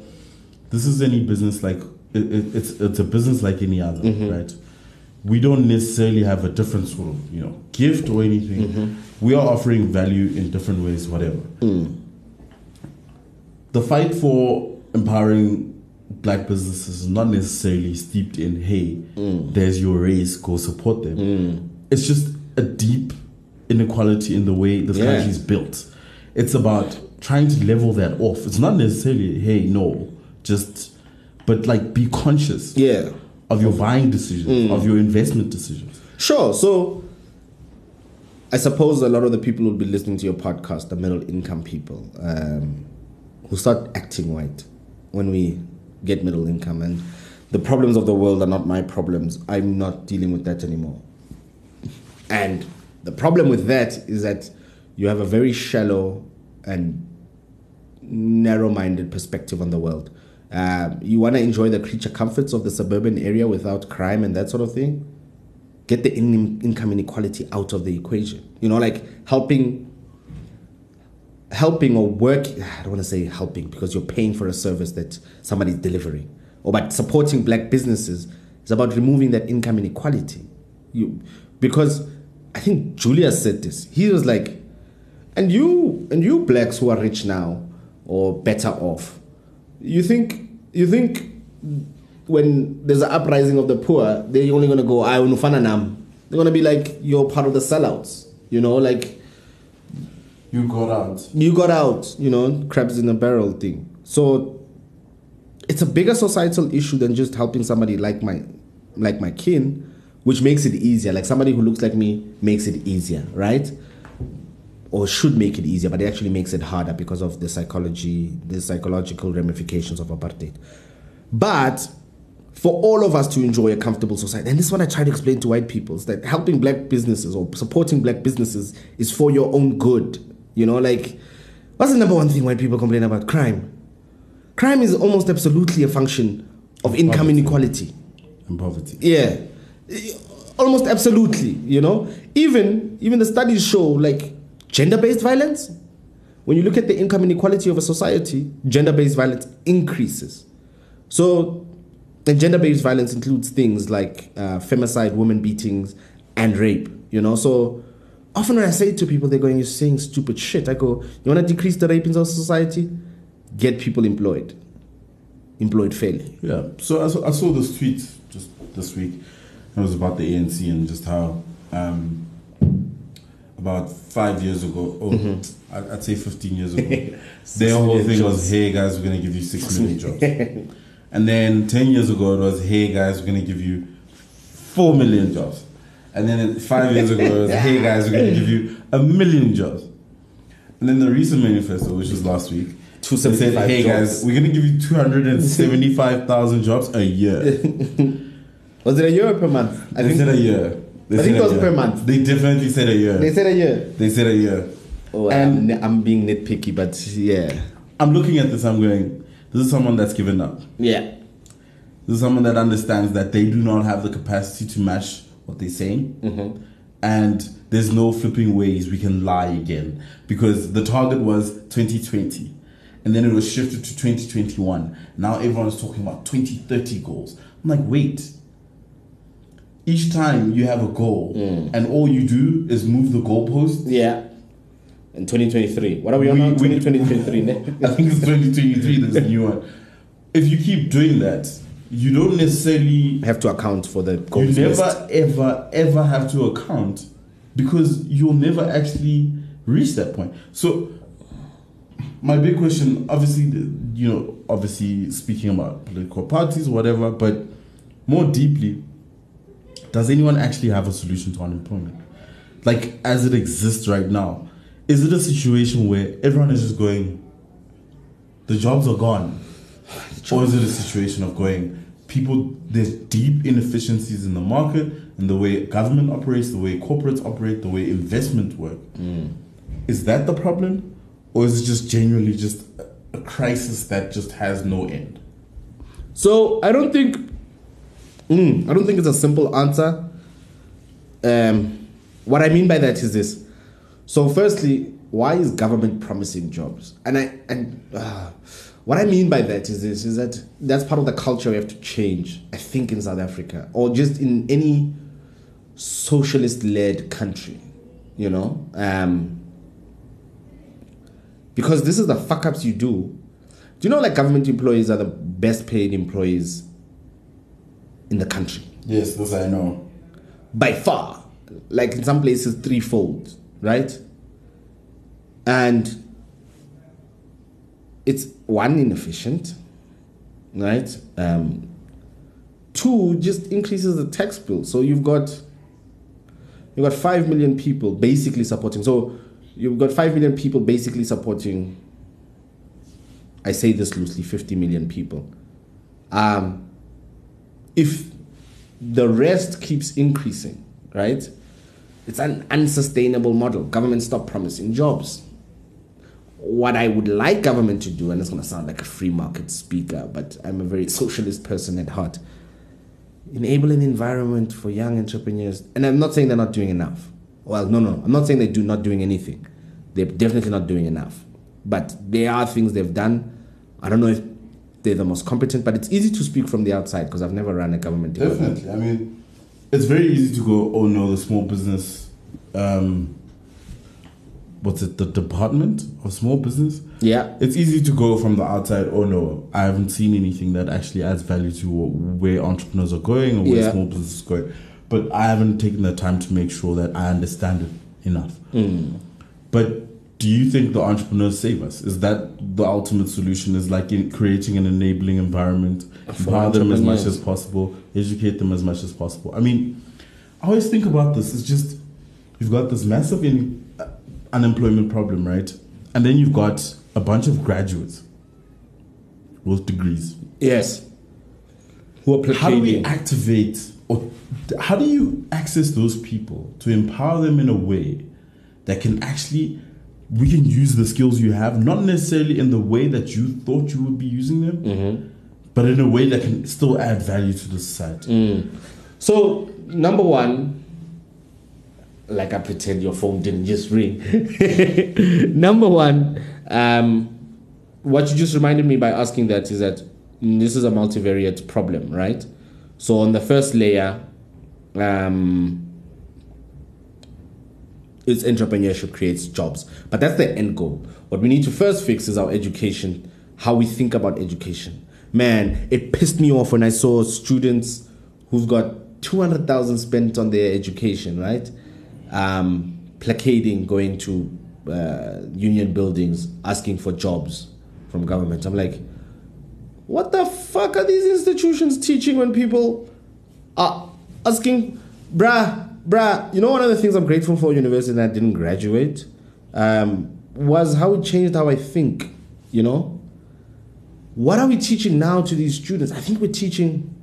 this is any business like it, it, it's it's a business like any other, right? we don't necessarily have a different sort of you know gift or anything. Mm-hmm. We are offering value in different ways, whatever. Mm. The fight for empowering black businesses is not necessarily steeped in hey, Mm. there's your race, go support them. It's just a deep inequality in the way this Yeah. country is built. It's about trying to level that off. It's not necessarily hey, no, just but like be conscious Yeah. of your buying decisions, Mm. of your investment decisions. Sure. So I suppose a lot of the people who'll be listening to your podcast, the middle income people, um, who start acting white when we get middle income. And the problems of the world are not my problems. I'm not dealing with that anymore. And the problem with that is that you have a very shallow and narrow minded perspective on the world. Um, you want to enjoy the creature comforts of the suburban area without crime and that sort of thing. Get the in- income inequality out of the equation. You know, like helping, helping or work. I don't want to say helping because you're paying for a service that somebody's delivering. Or but supporting black businesses is about removing that income inequality. You because I think Julius said this. He was like, and you and you blacks who are rich now or better off, you think you think when there's an uprising of the poor, they're only gonna go, I nam. They're gonna be like, you're part of the sellouts. You know, like You got out. you got out, you know, crabs in a barrel thing. So it's a bigger societal issue than just helping somebody like my like my kin, which makes it easier. Like somebody who looks like me makes it easier, right? Or should make it easier, but it actually makes it harder because of the psychology, the psychological ramifications of apartheid. But for all of us to enjoy a comfortable society, and this is what I try to explain to white people, is that helping black businesses or supporting black businesses is for your own good. You know, like what's the number one thing white people complain about? Crime. Crime is almost absolutely a function of income Poverty. inequality. And poverty. Yeah, almost absolutely. You know, even even the studies show like gender-based violence. When you look at the income inequality of a society, gender-based violence increases. So, and gender-based violence includes things like uh, femicide, woman beatings, and rape. You know, so often when I say to people, they're going, "You're saying stupid shit." I go, "You want to decrease the rape in our society? Get people employed, employed fairly." Yeah. So I saw, I saw this tweet just this week. It was about the ANC and just how um, about five years ago, or Mm-hmm. I'd, I'd say 15 years ago, their whole thing was, hey guys, we're going to give you six million jobs. and then 10 years ago, it was, hey guys, we're going to give you four million jobs. And then five years ago, it was, hey guys, we're going to give you a million jobs. And then the recent manifesto, which was last week, they said, 275 hey jobs. guys, we're going to give you 275,000 jobs a year. Was it a year or per month? I they think said a year. They I think it was per month. They definitely said a year. they said a year. They said a year. Oh, And- I'm, I'm being nitpicky, but yeah, I'm looking at this, I'm going, this is someone that's given up. yeah, This is someone that understands that they do not have the capacity to match what they're saying. Mm-hmm. And there's no flipping ways we can lie again. Because the target was 2020. And then it was shifted to 2021. Now everyone's talking about 2030 goals. I'm like, wait. Each time you have a goal Mm. and all you do is move the goalpost, yeah. In 2023, what are we on now? 2023. I think it's 2023, there's a new one. If you keep doing that, you don't necessarily have to account for the you never missed. ever ever have to account because you'll never actually reach that point so my big question obviously you know obviously speaking about political parties whatever but more deeply does anyone actually have a solution to unemployment? Like as it exists right now is it a situation where everyone is just going the jobs are gone? Or is it a situation of going people there's deep inefficiencies in the market and the way government operates the way corporates operate the way investment work? Hmm. Is that the problem? Or is it just genuinely just a- a crisis that just has no end? So I don't think, mm, I don't think it's a simple answer. Um, what I mean by that is this. So, firstly, why is government promising jobs? And I and uh, what I mean by that is this: is that that's part of the culture we have to change. I think in South Africa or just in any socialist-led country, you know, um, because this is the fuck ups you do. Do you know like government employees are the best paid employees in the country Yes, this I know. by far? Like in some places, threefold, right? And it's one inefficient, right? Um, two just increases the tax bill. So you've got you've got five million people basically supporting. So you've got five million people basically supporting. I say this loosely, fifty million people. Um, if the rest keeps increasing, right? It's an unsustainable model. Government stop promising jobs. What I would like government to do, and it's going to sound like a free market speaker, but I'm a very socialist person at heart. Enable an environment for young entrepreneurs, and I'm not saying they're not doing enough. Well, no, no, I'm not saying they do not doing anything. They're definitely not doing enough. But there are things they've done. I don't know if they're the most competent, but it's easy to speak from the outside because I've never run a government department. Definitely. I mean, it's very easy to go, oh no, the small business, um, what's it, the department of small business? Yeah. It's easy to go from the outside, oh no, I haven't seen anything that actually adds value to where entrepreneurs are going or where Yeah. small business is going. But I haven't taken the time to make sure that I understand it enough. Mm. But do you think the entrepreneurs save us? Is that the ultimate solution? Is like in creating an enabling environment, empower them as much as possible, educate them as much as possible. I mean, I always think about this. It's just you've got this massive in, uh, unemployment problem, right? And then you've got a bunch of graduates with degrees. Yes. Who are How do we activate or how do you access those people to empower them in a way that can actually we can use the skills you have, not necessarily in the way that you thought you would be using them, Mm-hmm. but in a way that can still add value to the society. So, number one, like I pretend your phone didn't just ring. number one, um, what you just reminded me by asking that is that mm, this is a multivariate problem, right? So, on the first layer, um, it's entrepreneurship creates jobs, but that's the end goal. What we need to first fix is our education, how we think about education. Man, it pissed me off when I saw students who've got 200,000 spent on their education, right? Um, placating, going to uh, union buildings, asking for jobs from government. I'm like, what the fuck are these institutions teaching when people are asking, bruh, bruh, you know, one of the things I'm grateful for university that I didn't graduate um, was how it changed how I think, you know? What are we teaching now to these students? I think we're teaching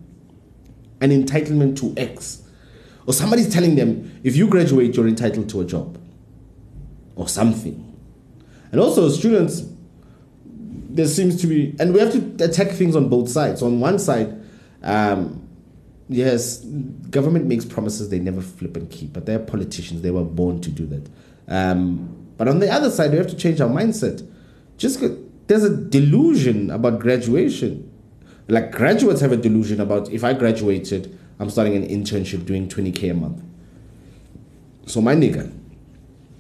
an entitlement to X. Or somebody's telling them, if you graduate, you're entitled to a job or something. And also, students, there seems to be, and we have to attack things on both sides. On one side, um, yes, government makes promises they never flip and keep, but they're politicians. They were born to do that. Um, but on the other side, we have to change our mindset. Just there's a delusion about graduation. Like graduates have a delusion about if I graduated, I'm starting an internship doing 20k a month. So my nigga,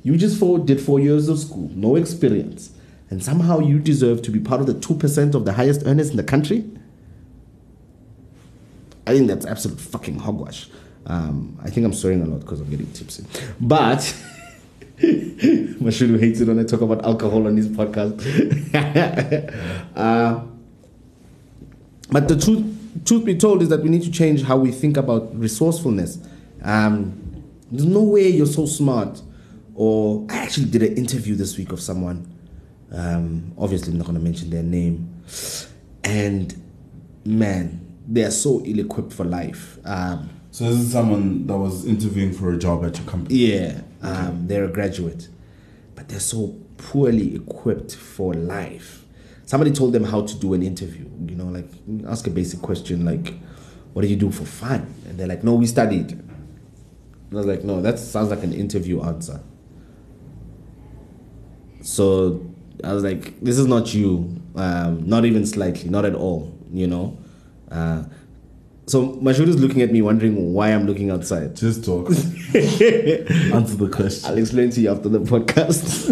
you just four, did four years of school, no experience, and somehow you deserve to be part of the 2% of the highest earners in the country? I think that's absolute fucking hogwash. Um, I think I'm swearing a lot because I'm getting tipsy. But Mashudu hates it when I talk about alcohol on his podcast. uh, but the truth, truth be told, is that we need to change how we think about resourcefulness. Um, there's no way you're so smart. Or I actually did an interview this week of someone. Um, obviously, I'm not going to mention their name. And man, they are so ill-equipped for life. Um, So this is someone that was interviewing for a job at your company. yeah, um, they're a graduate, but they're so poorly equipped for life. Somebody told them how to do an interview. You know, like ask a basic question like, "What do you do for fun?" And they're like, "No, we studied." And I was like, "No, that sounds like an interview answer." So I was like, "This is not you. Um, not even slightly. Not at all. You know." Uh, So is looking at me, wondering why I'm looking outside. Just talk. Answer the question. I'll explain to you after the podcast.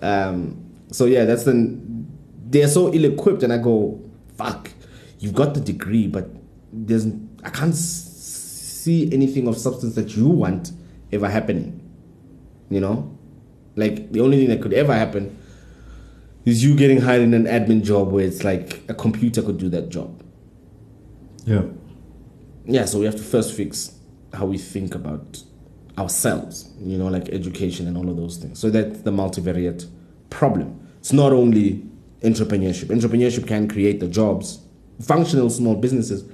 um, so yeah, that's the. They're so ill-equipped, and I go, "Fuck, you've got the degree, but there's I can't see anything of substance that you want ever happening." You know, like the only thing that could ever happen is you getting hired in an admin job where it's like a computer could do that job. Yeah. yeah so we have to first fix how we think about ourselves you know like education and all of those things. So that's the multivariate problem. It's not only entrepreneurship. Entrepreneurship can create the jobs functional small businesses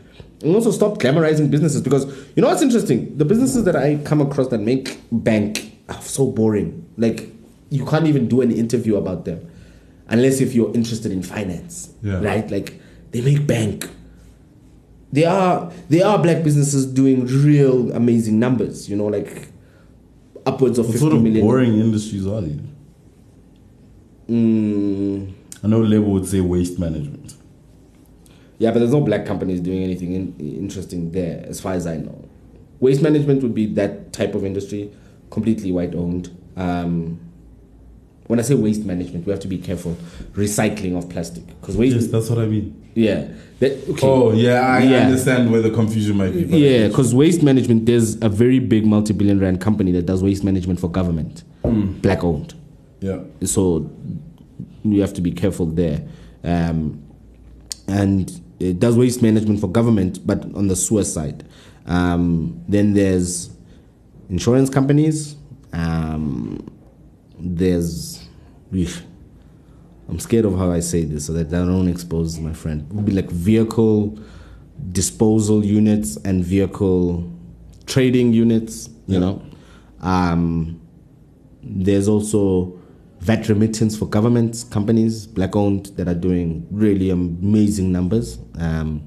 and also stop glamorizing businesses because you know what's interesting? The businesses that i come across that make bank are so boring. Like you can't even do an interview about them unless if you're interested in finance Yeah. right like they make bank there are there are black businesses doing real amazing numbers you know like upwards of What 50 sort of million boring industries are these? Mm, I know Label would say waste management. yeah but there's no black companies doing anything in, interesting there as far as i know waste management would be that type of industry completely white owned um, when i say waste management we have to be careful recycling of plastic because waste Yes, that's what I mean. yeah that, okay. Oh, yeah, I Yeah. understand where the confusion might be. Yeah, because waste management, there's a very big multi billion rand company that does waste management for government, black owned. Yeah. So you have to be careful there. Um, and it does waste management for government, but on the sewer side. Um, then there's insurance companies. Um, there's. I'm scared of how I say this so that I don't expose my friend. It would be like vehicle disposal units and vehicle trading units, you Yeah. know. Um, there's also VAT remittance for governments, companies, black owned, that are doing really amazing numbers. Um,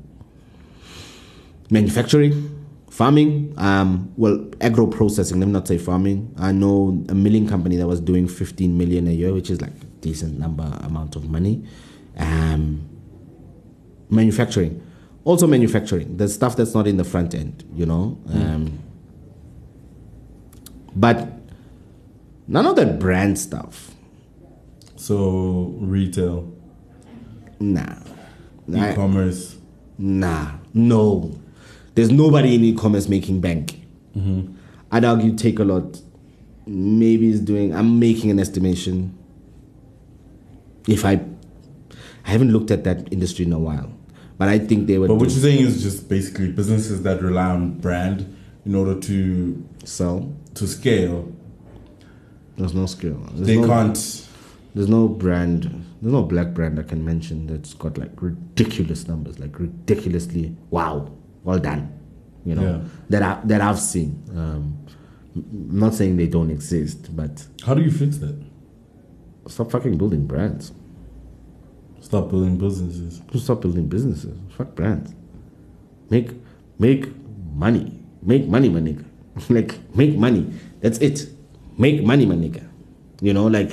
manufacturing, farming, um, well, agro processing, let me not say farming. I know a milling company that was doing 15 million a year, which is like a decent number amount of money. Um, manufacturing, also manufacturing, the stuff that's not in the front end, you know. Um, but none of that brand stuff. So, retail, Nah. e-commerce Nah, no. There's nobody in e-commerce making bank. I'd argue Takealot. Maybe is doing. I'm making an estimation. If I, I haven't looked at that industry in a while, but I think they were. But what you're saying is just basically businesses that rely on brand in order to sell. to scale. There's no scale. There's They no, can't. There's no brand. There's no black brand I can mention that's got like ridiculous numbers, like ridiculously wow, well done. You know Yeah. that I that I've seen. Um, I'm not saying they don't exist, but How do you fix that? stop fucking building brands. Stop building businesses. Stop building businesses. Fuck brands. Make make money. Make money, my nigga. like make money. That's it. Make money, my nigga. You know, like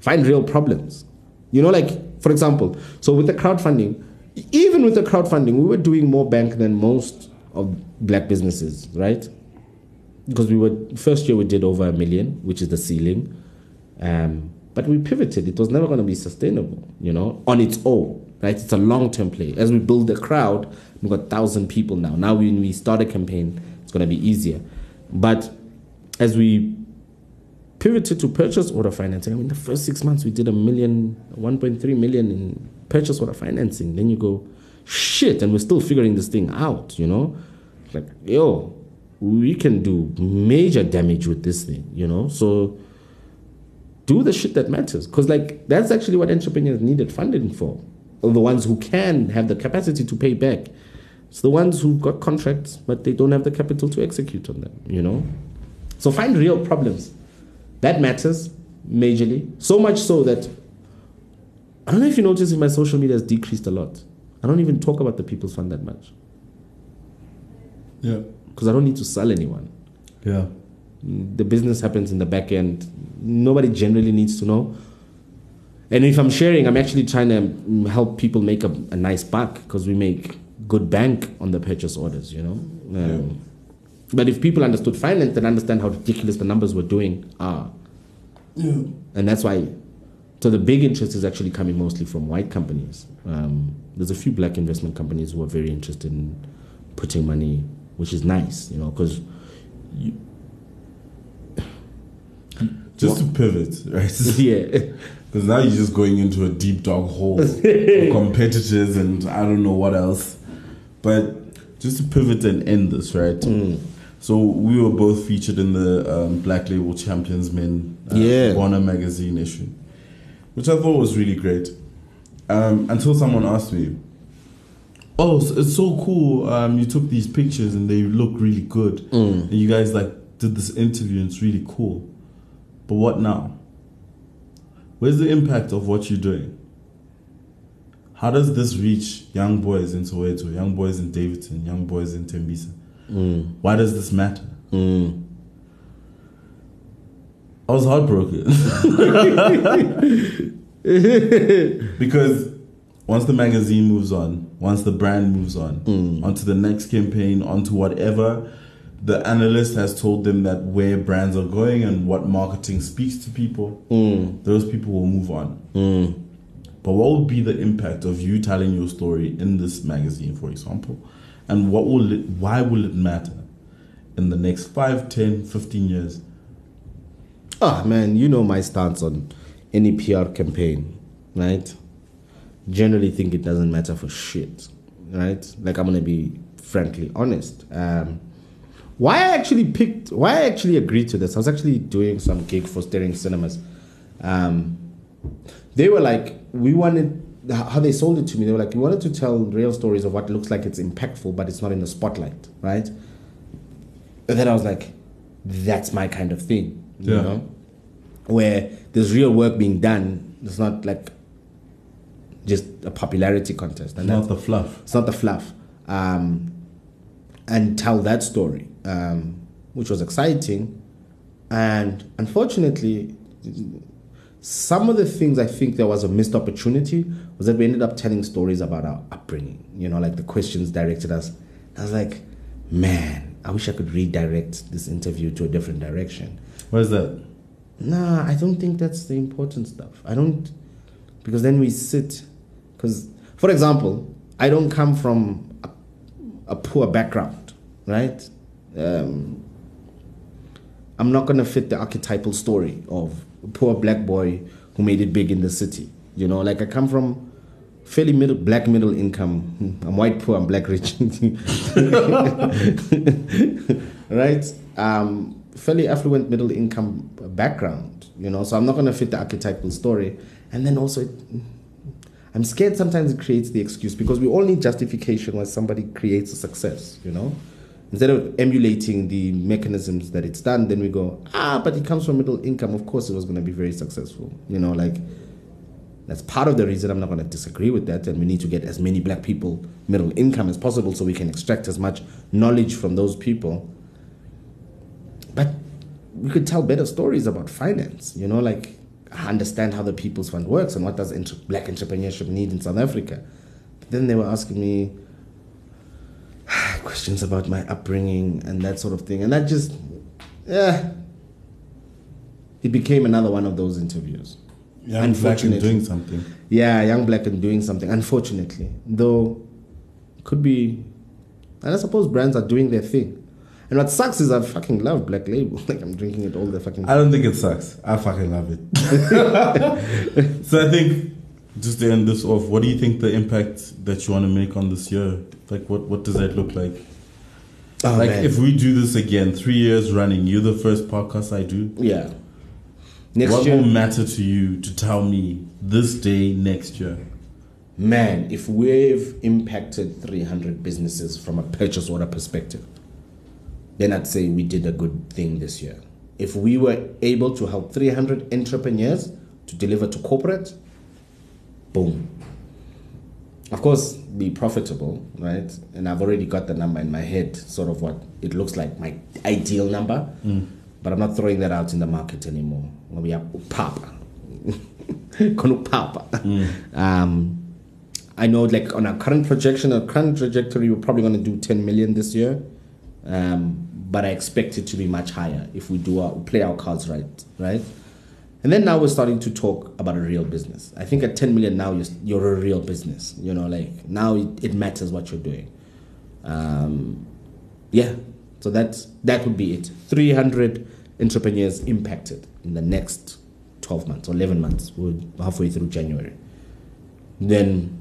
find real problems. You know, like for example, so with the crowdfunding, even with the crowdfunding, we were doing more bank than most of black businesses, right? Because we were first year we did over a million, which is the ceiling. Um, but we pivoted. It was never going to be sustainable, you know, on its own, right? It's a long term play. As we build the crowd, we've got thousand people now. Now, when we start a campaign, it's going to be easier. But as we pivoted to purchase order financing, I mean, the first six months we did a million, 1.3 million in purchase order financing. Then you go, shit, and we're still figuring this thing out, you know? Like, yo, we can do major damage with this thing, you know? So, do the shit that matters because like that's actually what entrepreneurs needed funding for or the ones who can have the capacity to pay back it's the ones who've got contracts but they don't have the capital to execute on them you know so find real problems that matters majorly so much so that i don't know if you notice if my social media has decreased a lot i don't even talk about the people's fund that much Yeah. because i don't need to sell anyone Yeah. the business happens in the back end. Nobody generally needs to know. And if I'm sharing, I'm actually trying to mm, help people make a, a nice buck because we make good bank on the purchase orders, you know. Um, But if people understood finance, then understand how ridiculous the numbers we're doing are, Yeah. and that's why. So the big interest is actually coming mostly from white companies. Um, there's a few black investment companies who are very interested in putting money, which is nice, you know, because Just to pivot, right? yeah, Because now you're just going into a deep dog hole of competitors and I don't know what else. But just to pivot and end this, right? Mm. So we were both featured in the um, Black Label Champions Men uh, Yeah. Warner magazine issue, which I thought was really great. Um, until someone asked me, "Oh, it's so cool! Um, you took these pictures and they look really good, Mm. and you guys like did this interview and it's really cool. But what now? Where's the impact of what you're doing? How does this reach young boys in Soweto, young boys in Daveyton, young boys in Tembisa? Mm. Why does this matter? Mm. I was heartbroken. because once the magazine moves on, once the brand moves on, Mm. onto the next campaign, onto whatever the analyst has told them that where brands are going and what marketing speaks to people, Mm. those people will move on. Mm. But what would be the impact of you telling your story in this magazine, for example? And what will it, why will it matter in the next 5, 10, 15 years? Ah, man, you know my stance on any PR campaign, right? Generally think it doesn't matter for shit, right? Like I'm gonna be frankly honest. Um, why I actually picked, why I actually agreed to this, I was actually doing some gig for Staring Cinemas. Um, they were like, we wanted how they sold it to me. They were like, we wanted to tell real stories of what looks like it's impactful, but it's not in the spotlight, right? And then I was like, that's my kind of thing, you Yeah. know, where there's real work being done. It's not like just a popularity contest, and Not the fluff. it's not the fluff. Um, and tell that story, um, which was exciting. And unfortunately, some of the things I think there was a missed opportunity was that we ended up telling stories about our upbringing. You know, like the questions directed us. I was like, man, I wish I could redirect this interview to a different direction. What is that? Nah, I don't think that's the important stuff. I don't, because then we sit. Because, for example, I don't come from a, a poor background, right? Um, I'm not going to fit the archetypal story of poor black boy who made it big in the city. You know, like I come from fairly middle, black middle income. I'm white poor, I'm black rich. right? Um, fairly affluent middle income background, you know, so I'm not to fit the archetypal story. And then also, it, I'm scared sometimes it creates the excuse because we all need justification when somebody creates a success, you know? Instead of emulating the mechanisms that it's done, then we go, ah, but it comes from middle income. Of course, it was going to be very successful. You know, like, that's part of the reason I'm not going to disagree with that. And we need to get as many black people middle income as possible so we can extract as much knowledge from those people. But we could tell better stories about finance, you know, like understand how the People's Fund works and what does inter- black entrepreneurship need in South Africa. But then they were asking me questions about my upbringing and that sort of thing. And that just, yeah, it became another one of those interviews. Young black and Unfortunately. doing something. Yeah, young black and doing something, unfortunately. Though, could be, and I suppose brands are doing their thing. And what sucks is I fucking love Black Label. Like I'm drinking it all the fucking I don't think it sucks. I fucking love it. so I think just to end this off, what do you think the impact that you want to make on this year? Like what what does that look like? Oh, like man. if we do this again, three years running, you're the first podcast I do. Yeah. Next what year, will matter to you to tell me this day next year? man, if we've impacted 300 businesses from a purchase order perspective, then I'd say we did a good thing this year. If we were able to help 300 entrepreneurs to deliver to corporate, boom. Of course, be profitable, right? And I've already got the number in my head, sort of what it looks like, my ideal number. But I'm not throwing that out in the market anymore. We are papa. Papa. Um, I know, like on our current projection, our current trajectory, we're probably going to do 10 million this year. Um, but I expect it to be much higher if we do our, play our cards right, right? And then now we're starting to talk about a real business. I think at 10 million now, you're, you're a real business. You know, like now it, it matters what you're doing. Um, yeah, so that's, that would be it. 300 entrepreneurs impacted in the next 12 months or 11 months. We're halfway through January. Then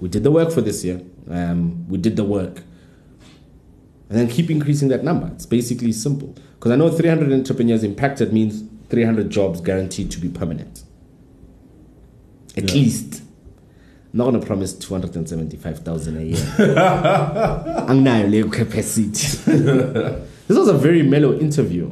we did the work for this year. Um, we did the work. And then keep increasing that number. It's basically simple. Because I know 300 entrepreneurs impacted means 300 jobs guaranteed to be permanent. At Yeah. least. I'm not going to promise 275,000 a year. Anginayo leyo capacity. this was a very mellow interview.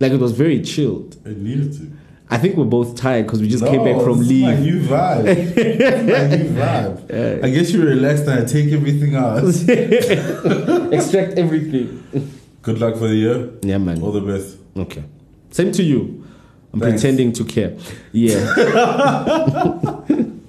Like it was very chilled. It needed to. I think we're both tired because we just came back from is My leave. new vibe. My new vibe. I guess you relaxed and I take everything out. Extract everything. Good luck for the year. Yeah, man. All the best. Okay. Same to you. I'm Thanks. pretending to care. Yeah.